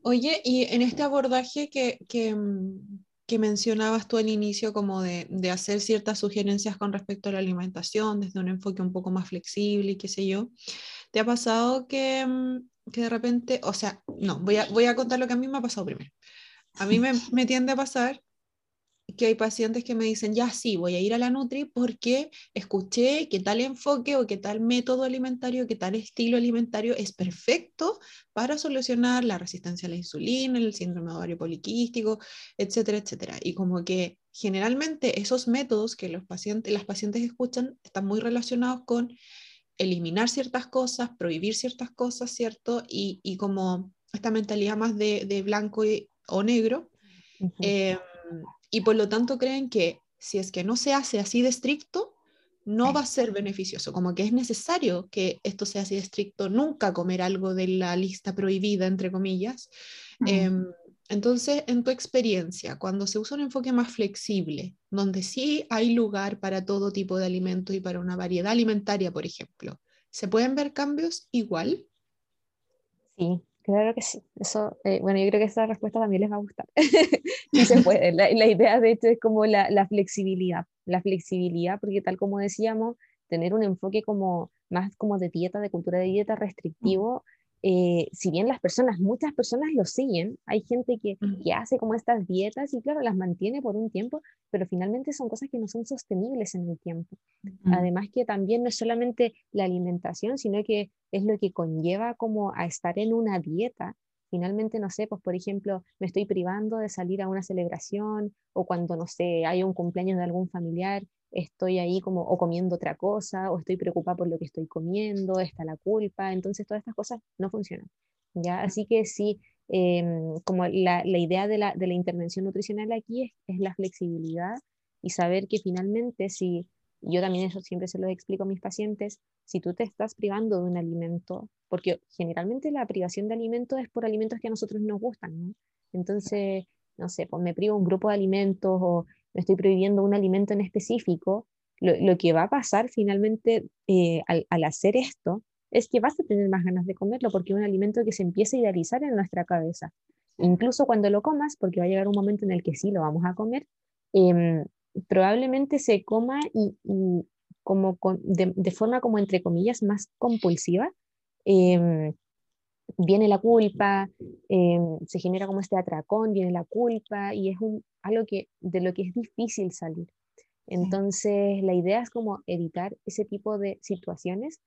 Oye, y en este abordaje que, mm, que, mencionabas tú al inicio, como de, de, hacer ciertas sugerencias con respecto a la alimentación, desde un enfoque un poco más flexible y qué sé yo, ¿te ha pasado que, mm, que de repente, o sea, no, voy a, voy a contar lo que a mí me ha pasado primero. A mí me tiende a pasar que hay pacientes que me dicen, ya sí, voy a ir a la Nutri porque escuché que tal enfoque o que tal método alimentario, que tal estilo alimentario es perfecto para solucionar la resistencia a la insulina, el síndrome de ovario poliquístico, etcétera, etcétera. Y como que generalmente esos métodos que los pacientes, las pacientes escuchan están muy relacionados con eliminar ciertas cosas, prohibir ciertas cosas, ¿cierto? Y, y como esta mentalidad más de, de blanco y, o negro. eh, y por lo tanto creen que si es que no se hace así de estricto, no va a ser beneficioso, como que es necesario que esto sea así de estricto, nunca comer algo de la lista prohibida, entre comillas. Em, entonces, en tu experiencia, cuando se usa un enfoque más flexible, donde sí hay lugar para todo tipo de alimentos y para una variedad alimentaria, por ejemplo, ¿se pueden ver cambios igual? Sí, Claro que sí. Eso, eh, bueno, yo creo que esa respuesta también les va a gustar. sí se puede. La, la, idea, de hecho, es como la, la, flexibilidad. La flexibilidad, porque tal como decíamos, tener un enfoque como más como de dieta, de cultura de dieta restrictivo, eh, si bien las personas, muchas personas lo siguen, hay gente que, que, hace como estas dietas y claro, las mantiene por un tiempo, pero finalmente son cosas que no son sostenibles en el tiempo. Además que también no es solamente la alimentación, sino que es lo que conlleva como a estar en una dieta. Finalmente, no sé, pues por ejemplo, me estoy privando de salir a una celebración o cuando, no sé, hay un cumpleaños de algún familiar estoy ahí como o comiendo otra cosa, o estoy preocupada por lo que estoy comiendo, está la culpa, entonces todas estas cosas no funcionan. ¿ya? Así que sí, em, como la, la idea de la, de la, intervención nutricional aquí es, es, la flexibilidad y saber que finalmente si, yo también eso siempre se lo explico a mis pacientes, si tú te estás privando de un alimento, porque generalmente la privación de alimentos es por alimentos que a nosotros nos gustan, ¿no? Entonces, no sé, pues me privo un grupo de alimentos o me estoy prohibiendo un alimento en específico, lo, lo que va a pasar finalmente eh, al, al, hacer esto es que vas a tener más ganas de comerlo porque es un alimento que se empieza a idealizar en nuestra cabeza. Incluso cuando lo comas, porque va a llegar un momento en el que sí lo vamos a comer, eh, probablemente se coma y, y como con, de, de, forma como entre comillas más compulsiva. Eh, viene la culpa, eh, se genera como este atracón, viene la culpa y es un, algo que, de lo que es difícil salir. Entonces, la idea es como evitar ese tipo de situaciones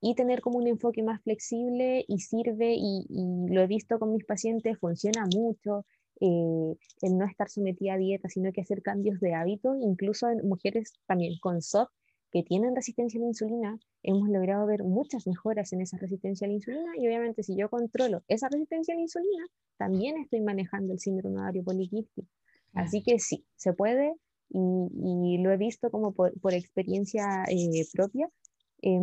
y tener como un enfoque más flexible y sirve, y, y lo he visto con mis pacientes, funciona mucho, eh, el no estar sometida a dieta, sino que hacer cambios de hábito, incluso en mujeres también con SOP que tienen resistencia a la insulina, hemos logrado ver muchas mejoras en esa resistencia a la insulina y obviamente si yo controlo esa resistencia a la insulina, también estoy manejando el síndrome ovario poliquístico. Así que sí, se puede y, y lo he visto como por, por experiencia eh, propia, eh,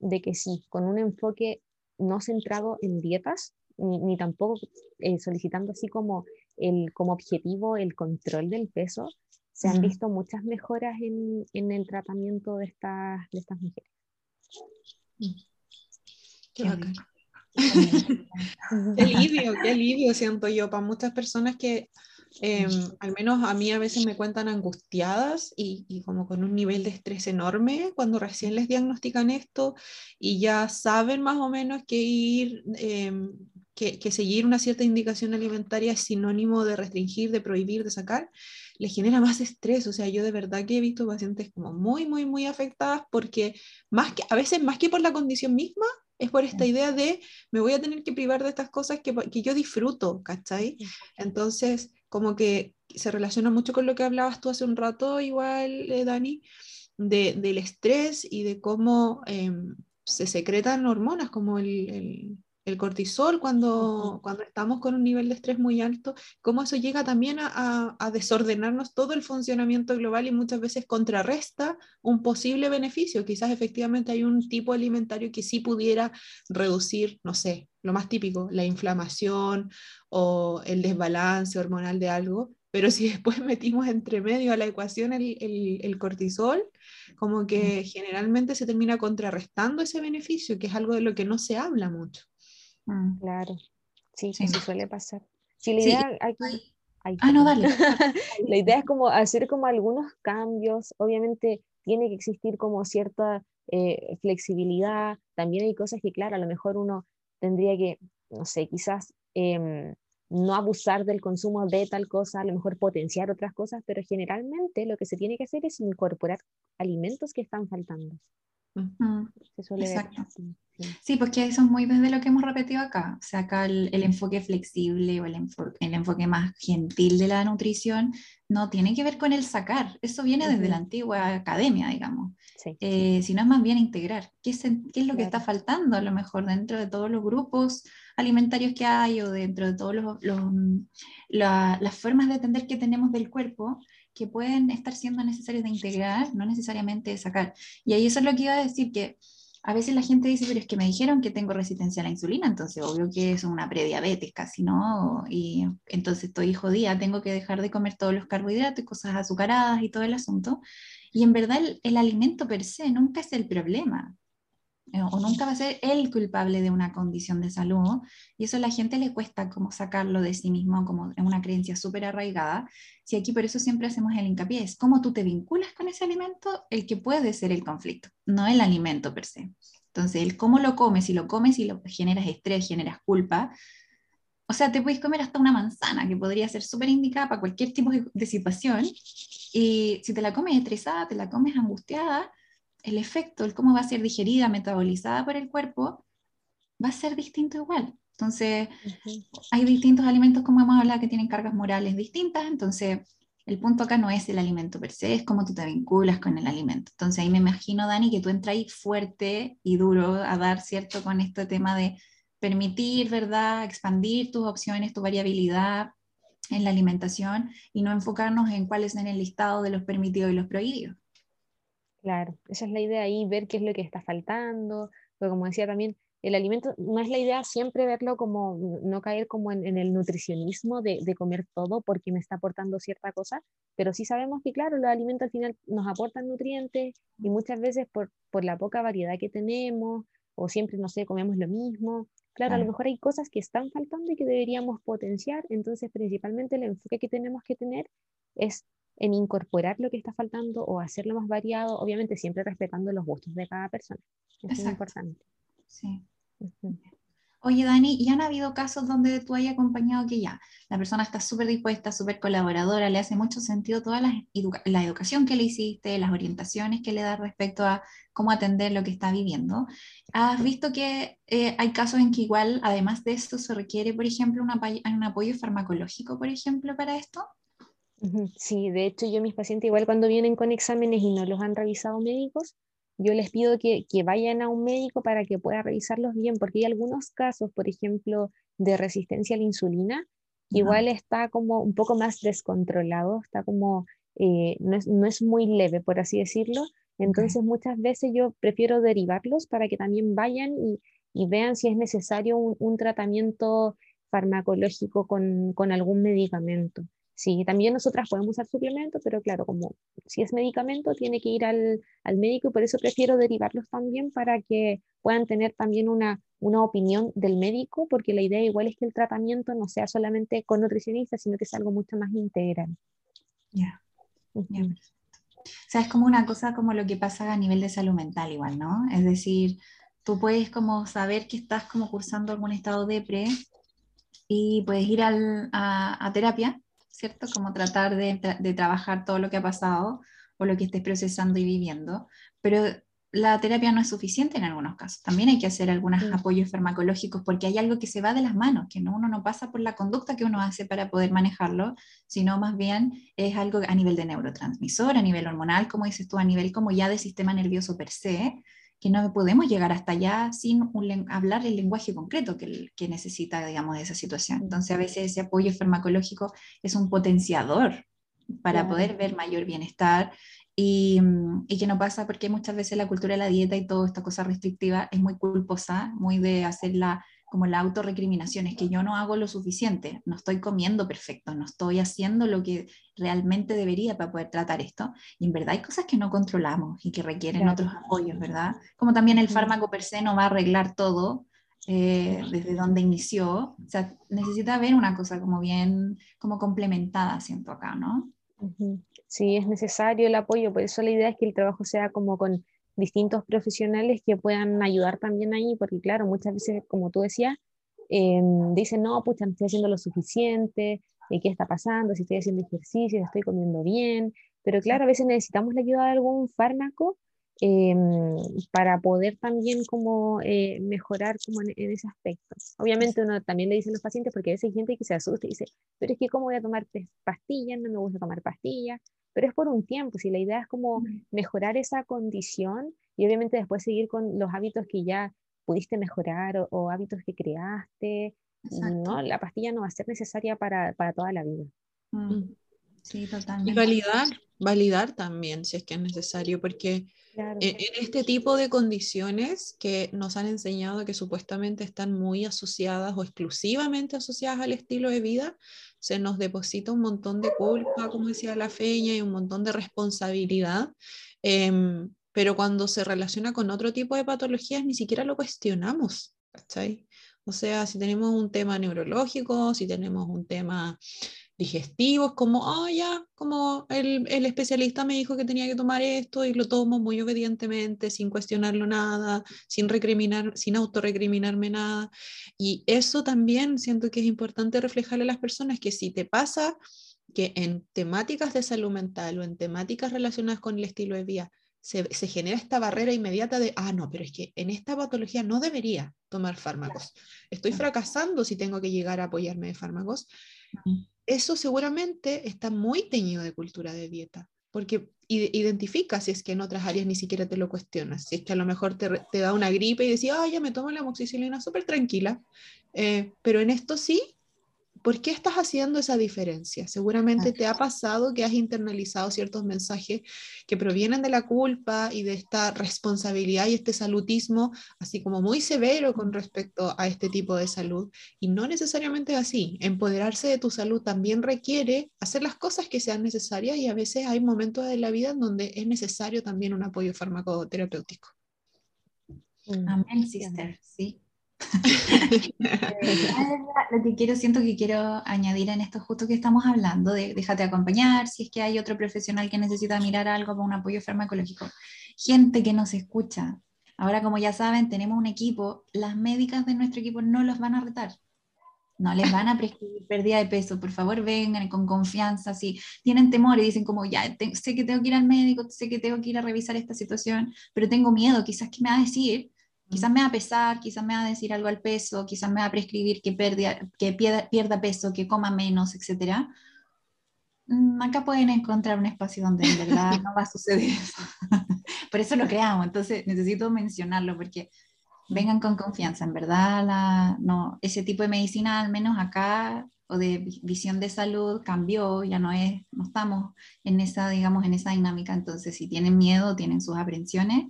de que sí, con un enfoque no centrado en dietas, ni, ni tampoco eh, solicitando así como, el, como objetivo el control del peso, se han visto muchas mejoras en, en el tratamiento de estas, de estas mujeres. Qué bacán. qué alivio, qué alivio siento yo para muchas personas que eh, al menos a mí a veces me cuentan angustiadas y, y, como con un nivel de estrés enorme cuando recién les diagnostican esto y ya saben más o menos que ir, eh, que, que, seguir una cierta indicación alimentaria es sinónimo de restringir, de prohibir, de sacar, les genera más estrés. O sea, yo de verdad que he visto pacientes como muy, muy, muy afectadas porque más que, a veces más que por la condición misma, es por esta idea de me voy a tener que privar de estas cosas que, que yo disfruto, ¿cachai? Entonces, como que se relaciona mucho con lo que hablabas tú hace un rato, igual, eh, Dani, de, del estrés y de cómo eh, se secretan hormonas como el, el, el cortisol cuando, cuando estamos con un nivel de estrés muy alto, cómo eso llega también a, a, a, desordenarnos todo el funcionamiento global y muchas veces contrarresta un posible beneficio. Quizás efectivamente hay un tipo alimentario que sí pudiera reducir, no sé, lo más típico, la inflamación o el desbalance hormonal de algo, pero si después metimos entre medio a la ecuación el, el, el cortisol, como que generalmente se termina contrarrestando ese beneficio, que es algo de lo que no se habla mucho. Mm. Claro, sí, sí, sí suele pasar. Sí, la idea sí. aquí... Ay, ah, no, dale. la idea es como hacer como algunos cambios, obviamente tiene que existir como cierta eh, flexibilidad, también hay cosas que, claro, a lo mejor uno tendría que, no sé, quizás eh, no abusar del consumo de tal cosa, a lo mejor potenciar otras cosas, pero generalmente lo que se tiene que hacer es incorporar alimentos que están faltando. Se suele Exacto. Ver así. Sí, porque eso es muy desde lo que hemos repetido acá. O sea, acá el, el enfoque flexible o el enfoque, el enfoque, más gentil de la nutrición no tiene que ver con el sacar. Eso viene uh -huh. desde la antigua academia, digamos. Sí, eh, sí. Sino es más bien integrar. ¿Qué es, qué es lo claro. que está faltando a lo mejor dentro de todos los grupos alimentarios que hay o dentro de todas los, la, las formas de atender que tenemos del cuerpo? que pueden estar siendo necesarios de integrar, no necesariamente de sacar. Y ahí eso es lo que iba a decir, que a veces la gente dice, pero es que me dijeron que tengo resistencia a la insulina, entonces obvio que es una prediabetes casi, ¿no? Y entonces estoy jodida, tengo que dejar de comer todos los carbohidratos cosas azucaradas y todo el asunto. Y en verdad el, el alimento per se nunca es el problema. Eh, o nunca va a ser el culpable de una condición de salud, y eso a la gente le cuesta como sacarlo de sí mismo, como es una creencia súper arraigada. Si aquí por eso siempre hacemos el hincapié, es cómo tú te vinculas con ese alimento, el que puede ser el conflicto, no el alimento per se. Entonces, el cómo lo comes, si lo comes y lo generas estrés, generas culpa, o sea, te puedes comer hasta una manzana, que podría ser súper indicada para cualquier tipo de situación, y si te la comes estresada, te la comes angustiada, el efecto, el cómo va a ser digerida, metabolizada por el cuerpo, va a ser distinto igual. Entonces, hay distintos alimentos, como hemos hablado, que tienen cargas morales distintas. Entonces, el punto acá no es el alimento per se, es cómo tú te vinculas con el alimento. Entonces, ahí me imagino, Dani, que tú entras ahí fuerte y duro a dar, ¿cierto?, con este tema de permitir, ¿verdad?, expandir tus opciones, tu variabilidad en la alimentación y no enfocarnos en cuáles en el listado de los permitidos y los prohibidos. Claro, esa es la idea ahí, ver qué es lo que está faltando, pero como decía también, el alimento no es la idea siempre verlo como, no caer como en, el nutricionismo de, comer todo porque me está aportando cierta cosa, pero sí sabemos que, claro, los alimentos al final nos aportan nutrientes y muchas veces por, por la poca variedad que tenemos o siempre, no sé, comemos lo mismo. Claro, a lo mejor hay cosas que están faltando y que deberíamos potenciar, entonces principalmente el enfoque que tenemos que tener es en incorporar lo que está faltando o hacerlo más variado, obviamente siempre respetando los gustos de cada persona. es muy importante. Sí. Oye, Dani, ¿y han habido casos donde tú hayas acompañado que ya la persona está súper dispuesta, súper colaboradora, le hace mucho sentido toda la, la, educación que le hiciste, las orientaciones que le da respecto a cómo atender lo que está viviendo? ¿Has visto que eh, hay casos en que igual, además de esto, se requiere, por ejemplo, un apoyo farmacológico, por ejemplo, para esto? Sí, de hecho yo mis pacientes igual cuando vienen con exámenes y no los han revisado médicos, yo les pido que, vayan a un médico para que pueda revisarlos bien, porque hay algunos casos, por ejemplo, de resistencia a la insulina, igual está como un poco más descontrolado, está como, eh, no, es, muy leve, por así decirlo. Entonces muchas veces yo prefiero derivarlos para que también vayan y, vean si es necesario un, tratamiento farmacológico con algún medicamento. Sí, también nosotras podemos usar suplementos, pero claro, como si es medicamento, tiene que ir al, al, médico y por eso prefiero derivarlos también para que puedan tener también una, una opinión del médico, porque la idea igual es que el tratamiento no sea solamente con nutricionista, sino que sea algo mucho más integral. Ya. O sea, es como una cosa como lo que pasa a nivel de salud mental igual, ¿no? Es decir, tú puedes como saber que estás como cursando algún estado de pre y puedes ir al, a, a terapia ¿cierto? Como tratar de, de, trabajar todo lo que ha pasado o lo que estés procesando y viviendo, pero la terapia no es suficiente en algunos casos. También hay que hacer algunos apoyos farmacológicos porque hay algo que se va de las manos, que no, uno no pasa por la conducta que uno hace para poder manejarlo, sino más bien es algo a nivel de neurotransmisor, a nivel hormonal, como dices tú, a nivel como ya de sistema nervioso per se, que no podemos llegar hasta allá sin hablar el lenguaje concreto que, que necesita, digamos, de esa situación. Entonces, a veces ese apoyo farmacológico es un potenciador para poder ver mayor bienestar y, y, que no pasa porque muchas veces la cultura de la dieta y toda esta cosa restrictiva es muy culposa, muy de hacerla como la autorrecriminación, es que yo no hago lo suficiente, no estoy comiendo perfecto, no estoy haciendo lo que realmente debería para poder tratar esto. Y en verdad hay cosas que no controlamos y que requieren otros apoyos, ¿verdad? Como también el fármaco per se no va a arreglar todo eh, desde donde inició. O sea, necesita haber una cosa como bien, como complementada, siento acá, ¿no? Sí, es necesario el apoyo, por eso la idea es que el trabajo sea como con distintos profesionales que puedan ayudar también ahí, porque claro, muchas veces, como tú decías, em, dicen, no, pucha, no estoy haciendo lo suficiente, eh, ¿qué está pasando? Si estoy haciendo ejercicio, si estoy comiendo bien, pero claro, a veces necesitamos la ayuda de algún fármaco em, para poder también como eh, mejorar como en, ese aspecto. Obviamente uno también le dice a los pacientes, porque a veces hay gente que se asusta y dice, pero es que ¿cómo voy a tomar pastillas? No me gusta tomar pastillas pero es por un tiempo, si la idea es como mejorar esa condición y obviamente después seguir con los hábitos que ya pudiste mejorar o, hábitos que creaste, ¿no? la pastilla no va a ser necesaria para, para toda la vida. Mm. Sí, totalmente. Y validar, validar también si es que es necesario, porque en, en, este tipo de condiciones que nos han enseñado que supuestamente están muy asociadas o exclusivamente asociadas al estilo de vida, se nos deposita un montón de culpa, como decía la feña, y un montón de responsabilidad. Em, pero cuando se relaciona con otro tipo de patologías ni siquiera lo cuestionamos, ¿cachai? O sea, si tenemos un tema neurológico, si tenemos un tema digestivos, como, ah, ya, como el, el, especialista me dijo que tenía que tomar esto y lo tomo muy obedientemente, sin cuestionarlo nada, sin recriminar, sin autorrecriminarme nada. Y eso también siento que es importante reflejarle a las personas que si te pasa que en temáticas de salud mental o en temáticas relacionadas con el estilo de vida, se, se, genera esta barrera inmediata de, ah, no, pero es que en esta patología no debería tomar fármacos. Estoy fracasando si tengo que llegar a apoyarme de fármacos eso seguramente está muy teñido de cultura de dieta, porque identifica si es que en otras áreas ni siquiera te lo cuestionas, si es que a lo mejor te, da una gripe y decís, ah, ya me tomo la amoxicilina súper tranquila, eh, pero en esto sí, ¿Por qué estás haciendo esa diferencia? Seguramente te ha pasado que has internalizado ciertos mensajes que provienen de la culpa y de esta responsabilidad y este salutismo, así como muy severo con respecto a este tipo de salud. Y no necesariamente es así. Empoderarse de tu salud también requiere hacer las cosas que sean necesarias y a veces hay momentos de la vida en donde es necesario también un apoyo farmacoterapéutico. Amén, sister, sí. lo que quiero, siento que quiero añadir en esto justo que estamos hablando, de déjate acompañar, si es que hay otro profesional que necesita mirar algo para un apoyo farmacológico. Gente que nos escucha. Ahora, como ya saben, tenemos un equipo, las médicas de nuestro equipo no los van a retar. No les van a prescribir pérdida de peso, por favor vengan con confianza, si tienen temor y dicen como, ya, sé que tengo que ir al médico, sé que tengo que ir a revisar esta situación, pero tengo miedo, quizás que me va a decir, Quizás me va a pesar, quizás me va a decir algo al peso, quizás me va a prescribir que, que pierda, pierda, peso, que coma menos, etc. Mm, acá pueden encontrar un espacio donde en verdad no va a suceder eso. Por eso lo creamos, entonces necesito mencionarlo porque vengan con confianza, en verdad la, no, ese tipo de medicina, al menos acá, o de visión de salud cambió, ya no es, no estamos en esa, digamos, en esa dinámica, entonces si tienen miedo, tienen sus aprensiones,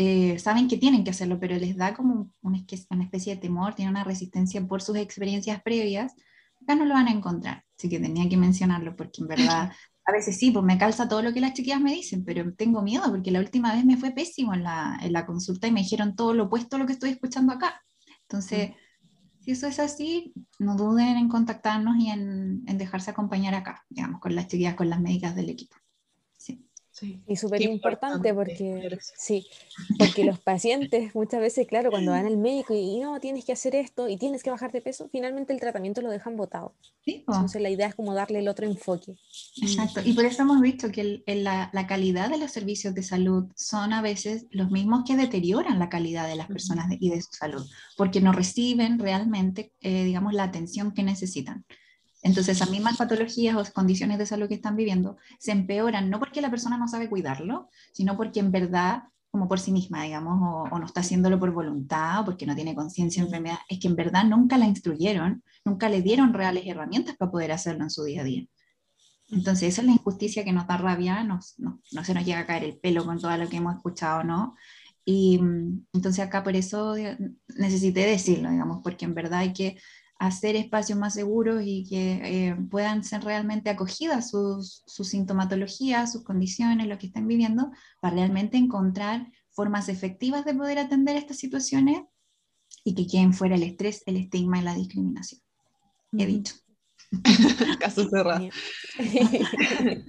eh, saben que tienen que hacerlo, pero les da como una, especie de temor, tienen una resistencia por sus experiencias previas, acá no lo van a encontrar. Así que tenía que mencionarlo porque en verdad a veces sí, pues me calza todo lo que las chiquillas me dicen, pero tengo miedo porque la última vez me fue pésimo en la, en la consulta y me dijeron todo lo opuesto a lo que estoy escuchando acá. Entonces, mm. si eso es así, no duden en contactarnos y en, en dejarse acompañar acá, digamos, con las chiquillas, con las médicas del equipo y súper importante porque, sí, porque los pacientes muchas veces, claro, cuando van al médico y, no, tienes que hacer esto y tienes que bajar de peso, finalmente el tratamiento lo dejan botado. Entonces la idea es como darle el otro enfoque. Exacto, y por eso hemos visto que la, la, calidad de los servicios de salud son a veces los mismos que deterioran la calidad de las personas y de su salud, porque no reciben realmente, eh, digamos, la atención que necesitan. Entonces, esas mismas patologías o condiciones de salud que están viviendo se empeoran, no porque la persona no sabe cuidarlo, sino porque en verdad, como por sí misma, digamos, o, no está haciéndolo por voluntad o porque no tiene conciencia de enfermedad, es que en verdad nunca la instruyeron, nunca le dieron reales herramientas para poder hacerlo en su día a día. Entonces, esa es la injusticia que nos da rabia, no, no se nos llega a caer el pelo con todo lo que hemos escuchado, ¿no? Y mm, entonces acá por eso necesité decirlo, digamos, porque en verdad hay que hacer espacios más seguros y que eh, puedan ser realmente acogidas sus, sus sintomatologías, sus condiciones, lo que están viviendo, para realmente encontrar formas efectivas de poder atender estas situaciones y que queden fuera el estrés, el estigma y la discriminación. He dicho. Caso cerrado.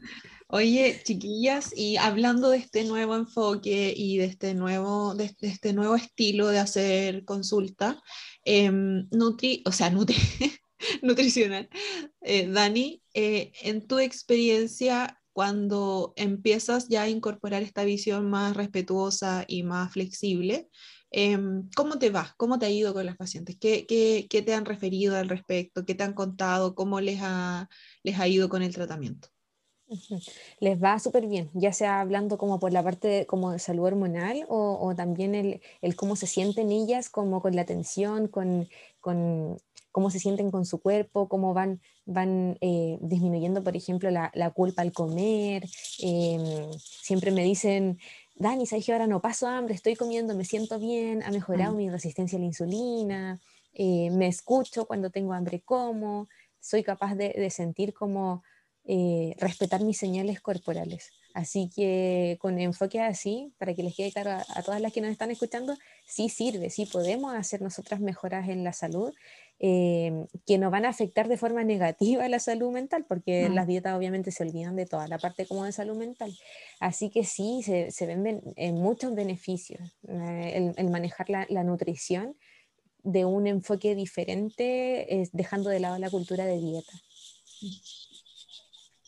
Oye, chiquillas, y hablando de este nuevo enfoque y de este nuevo, de, este nuevo estilo de hacer consulta, em, nutri, o sea, nutri, nutricional, eh, Dani, eh, en tu experiencia, cuando empiezas ya a incorporar esta visión más respetuosa y más flexible, em, ¿cómo te va? ¿Cómo te ha ido con las pacientes? ¿Qué, qué, qué te han referido al respecto? ¿Qué te han contado? ¿Cómo les ha, les ha ido con el tratamiento? Les va súper bien, ya sea hablando como por la parte de, como de salud hormonal o, también el, el, cómo se sienten ellas, como con la atención, con, con cómo se sienten con su cuerpo, cómo van, van eh, disminuyendo, por ejemplo, la, la culpa al comer. Em, siempre me dicen, Dani, ¿sabes que ahora no paso hambre? Estoy comiendo, me siento bien, ha mejorado mm. mi resistencia a la insulina, eh, me escucho cuando tengo hambre, como, soy capaz de, de sentir como eh, respetar mis señales corporales. Así que con enfoque así, para que les quede claro a, todas las que nos están escuchando, sí sirve, sí podemos hacer nosotras mejoras en la salud eh, que nos van a afectar de forma negativa la salud mental, porque las dietas obviamente se olvidan de toda la parte como de salud mental. Así que sí, se, se ven en muchos beneficios eh, el, manejar la, la nutrición de un enfoque diferente, dejando de lado la cultura de dieta.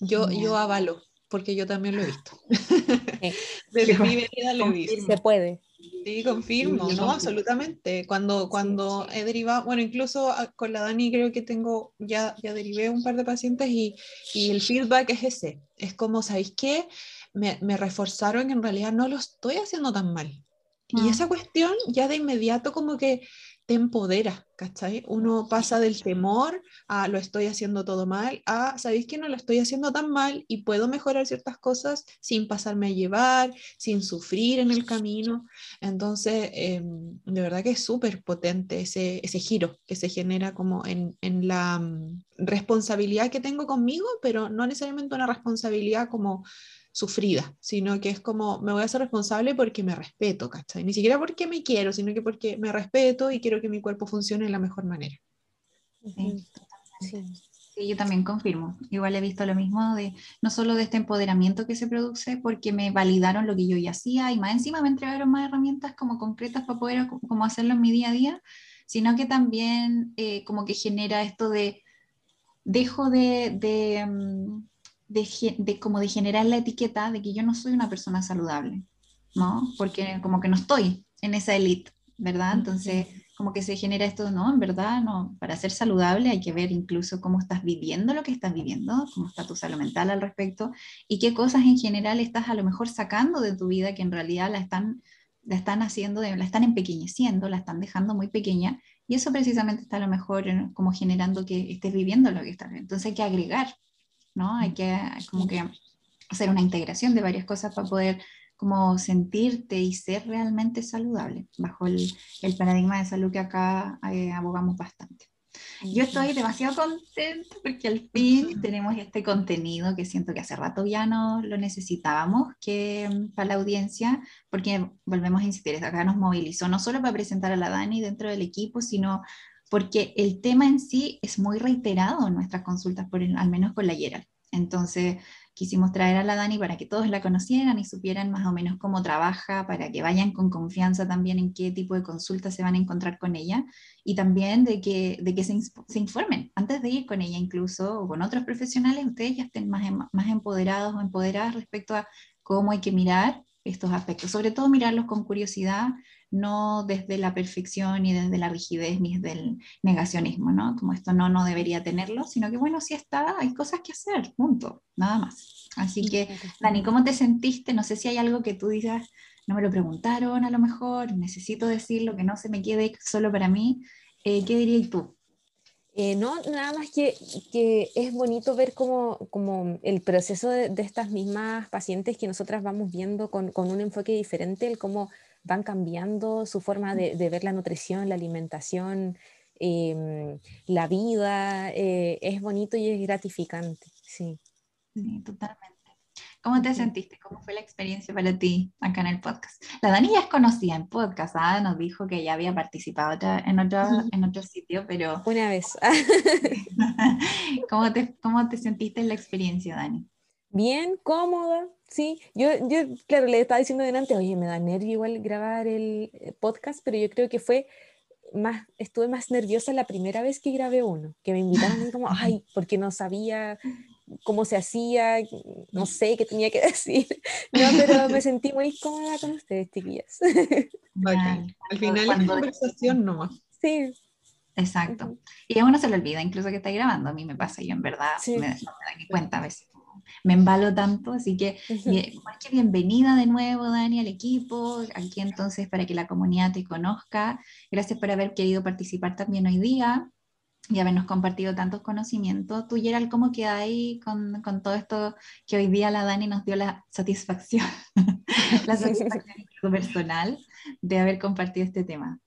Yo, yo avalo, porque yo también lo he visto. Desde mi vida lo he visto. Se puede. Sí, confirmo, ¿no? Absolutamente. Cuando, cuando he derivado, bueno, incluso ah, con la Dani creo que tengo, ya, ya derivé un par de pacientes y, y el feedback es ese. Es como, ¿sabéis qué? Me, me reforzaron que en realidad no lo estoy haciendo tan mal. Y ah. esa cuestión ya de inmediato como que te empodera, ¿cachai? Uno pasa del temor a lo estoy haciendo todo mal, a sabéis que no lo estoy haciendo tan mal y puedo mejorar ciertas cosas sin pasarme a llevar, sin sufrir en el camino. Entonces, em, de verdad que es súper potente ese, ese giro que se genera como en, en la mm, responsabilidad que tengo conmigo, pero no necesariamente una responsabilidad como sufrida, sino que es como me voy a ser responsable porque me respeto, ¿cachai? Ni siquiera porque me quiero, sino que porque me respeto y quiero que mi cuerpo funcione de la mejor manera. Sí, sí. yo también confirmo. Igual he visto lo mismo de no solo de este empoderamiento que se produce porque me validaron lo que yo ya hacía y más encima me entregaron más herramientas como concretas para poder como hacerlo en mi día a día, sino que también eh, como que genera esto de dejo de, de mm, de, como de generar la etiqueta de que yo no soy una persona saludable, ¿no? Porque como que no estoy en esa élite, ¿verdad? Entonces, como que se genera esto, no, en verdad, no, para ser saludable hay que ver incluso cómo estás viviendo lo que estás viviendo, cómo está tu salud mental al respecto y qué cosas en general estás a lo mejor sacando de tu vida que en realidad la están, la están haciendo, la están empequeñeciendo, la están dejando muy pequeña y eso precisamente está a lo mejor como generando que estés viviendo lo que estás viviendo. Entonces hay que agregar ¿no? Hay que como que hacer una integración de varias cosas para poder como sentirte y ser realmente saludable bajo el, el paradigma de salud que acá eh, abogamos bastante. Yo estoy demasiado contenta porque al fin tenemos este contenido que siento que hace rato ya no lo necesitábamos que mm, para la audiencia, porque volvemos a insistir, acá nos movilizó no solo para presentar a la Dani dentro del equipo, sino porque el tema en sí es muy reiterado en nuestras consultas, por al menos con la Gerald. Entonces, quisimos traer a la Dani para que todos la conocieran y supieran más o menos cómo trabaja, para que vayan con confianza también en qué tipo de consultas se van a encontrar con ella y también de que, de que se, se informen antes de ir con ella incluso o con otros profesionales, ustedes ya estén más, más empoderados o empoderadas respecto a cómo hay que mirar estos aspectos, sobre todo mirarlos con curiosidad, no desde la perfección ni desde la rigidez ni desde el negacionismo, ¿no? Como esto no, no debería tenerlo, sino que bueno, si está, hay cosas que hacer, punto, nada más. Así que, Dani, ¿cómo te sentiste? No sé si hay algo que tú digas, no me lo preguntaron a lo mejor, necesito decirlo, que no se me quede solo para mí. Eh, ¿Qué dirías tú? Eh, no, nada más que, que es bonito ver como, como el proceso de, de, estas mismas pacientes que nosotras vamos viendo con, con, un enfoque diferente, el cómo van cambiando su forma de, de ver la nutrición, la alimentación, eh, la vida. Eh, es bonito y es gratificante, sí. Sí, totalmente. ¿Cómo te sentiste? ¿Cómo fue la experiencia para ti acá en el podcast? La Dani ya es conocida en podcast, ¿ah? nos dijo que ya había participado en, otro, en otro sitio, pero... Una vez. ¿Cómo, te, ¿Cómo te sentiste en la experiencia, Dani? Bien, cómoda, sí. Yo, yo, claro, le estaba diciendo delante, oye, me da nervio igual grabar el eh, podcast, pero yo creo que fue más, estuve más nerviosa la primera vez que grabé uno, que me invitaron y como, ay, porque no sabía cómo se hacía, no sé qué tenía que decir, no, pero me sentí muy cómoda con ustedes, chiquillas. Al final es conversación nomás. Sí. Exacto. Y a uno se le olvida, incluso que está grabando, a mí me pasa, yo en verdad me, no me da ni cuenta a veces me embalo tanto, así que más que bienvenida de nuevo, Dani, al equipo, aquí entonces para que la comunidad te conozca. Gracias por haber querido participar también hoy día y habernos compartido tantos conocimientos. Tú, Gerald, ¿cómo queda ahí con, con, todo esto que hoy día la Dani nos dio la satisfacción, la satisfacción personal de haber compartido este tema?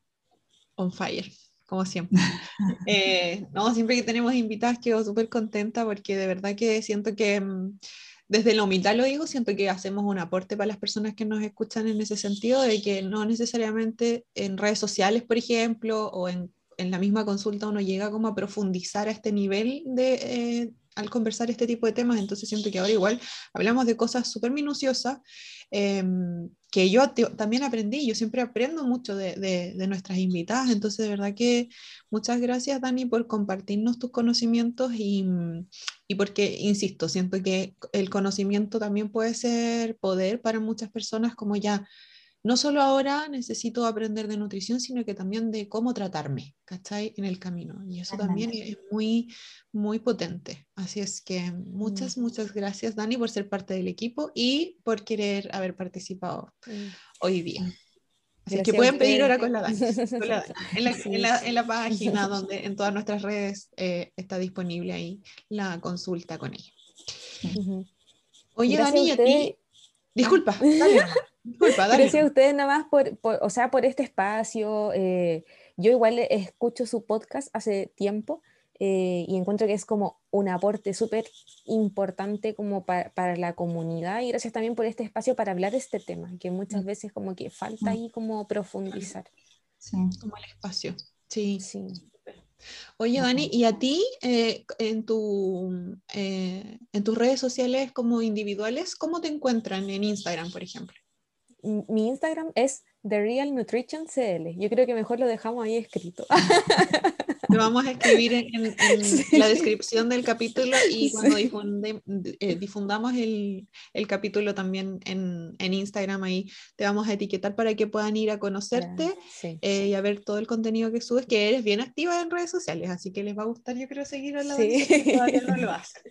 On fire como siempre. Eh, no, siempre que tenemos invitadas quedo súper contenta porque de verdad que siento que mm, desde la humildad lo digo, siento que hacemos un aporte para las personas que nos escuchan en ese sentido, de que no necesariamente en redes sociales, por ejemplo, o en, en la misma consulta uno llega como a profundizar a este nivel de, eh, al conversar este tipo de temas, entonces siento que ahora igual hablamos de cosas súper minuciosas em, que yo también aprendí, yo siempre aprendo mucho de, nuestras invitadas, entonces de verdad que muchas gracias Dani por compartirnos tus conocimientos y, y porque, insisto, siento que el conocimiento también puede ser poder para muchas personas como ya no solo ahora necesito aprender de nutrición, sino que también de cómo tratarme, ¿cachai? En el camino. Y eso también es muy, muy potente. Así es que muchas, muchas gracias, Dani, por ser parte del equipo y por querer haber participado hoy día. Así que pueden pedir ahora con la Dani, En, la, página donde en todas nuestras redes eh, está disponible ahí la consulta con ella. Oye, Dani, a ti... Disculpa, dale. Gracias a ustedes nada más por, o sea, por este espacio. Eh, yo igual escucho su podcast hace tiempo eh, y encuentro que es como un aporte súper importante como para, la comunidad y gracias también por este espacio para hablar de este tema, que muchas mm. veces como que falta mm. ahí como profundizar. Sí, como el espacio. Sí. sí. Oye, Dani, ¿y a ti eh, en, tu, en tus redes sociales como individuales, cómo te encuentran en Instagram, por ejemplo? Mi Instagram es The Real Nutrition CL. Yo creo que mejor lo dejamos ahí escrito. Lo vamos a escribir en, la descripción del capítulo y cuando eh, difundamos el, el, capítulo también en, en, Instagram, ahí te vamos a etiquetar para que puedan ir a conocerte eh, y a ver todo el contenido que subes, que eres bien activa en redes sociales, así que les va a gustar, yo creo, seguir a la sí. todavía no lo hacen.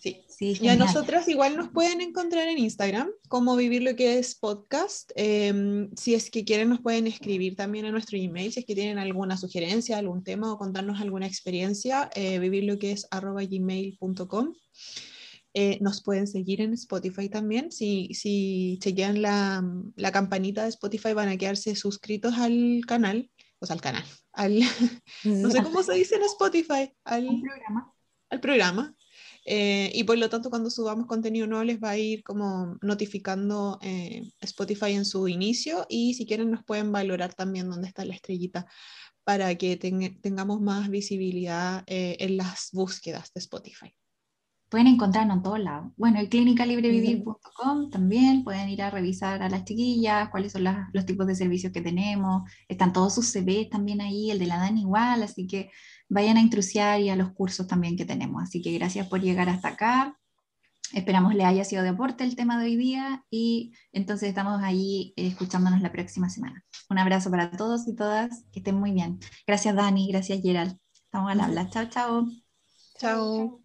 Sí. Y a nosotras igual nos pueden encontrar en Instagram como Vivir lo que es podcast. Em, si es que quieren nos pueden escribir también a nuestro email si es que tienen alguna sugerencia, algún tema o contarnos alguna experiencia, eh, vivir lo que es arroba gmail.com. Eh, nos pueden seguir en Spotify también. Si, si chequean la, la, campanita de Spotify van a quedarse suscritos al canal, o sea, al canal, al, no sé cómo se dice en Spotify, al programa. Al programa, eh, y por lo tanto, cuando subamos contenido nuevo, les va a ir como notificando eh, Spotify en su inicio. Y si quieren, nos pueden valorar también dónde está la estrellita para que tengamos más visibilidad eh, en las búsquedas de Spotify. Pueden encontrarnos en todos lados. Bueno, el clinicalibrevivir.com también pueden ir a revisar a las chiquillas, cuáles son los tipos de servicios que tenemos. Están todos sus CVs también ahí, el de la Dan igual, así que vayan a intrusiar y a los cursos también que tenemos. Así que gracias por llegar hasta acá. Esperamos le haya sido de aporte el tema de hoy día y entonces estamos ahí eh, escuchándonos la próxima semana. Un abrazo para todos y todas, que estén muy bien. Gracias Dani, gracias Gerald. Estamos al habla. Chao, chao. Chao.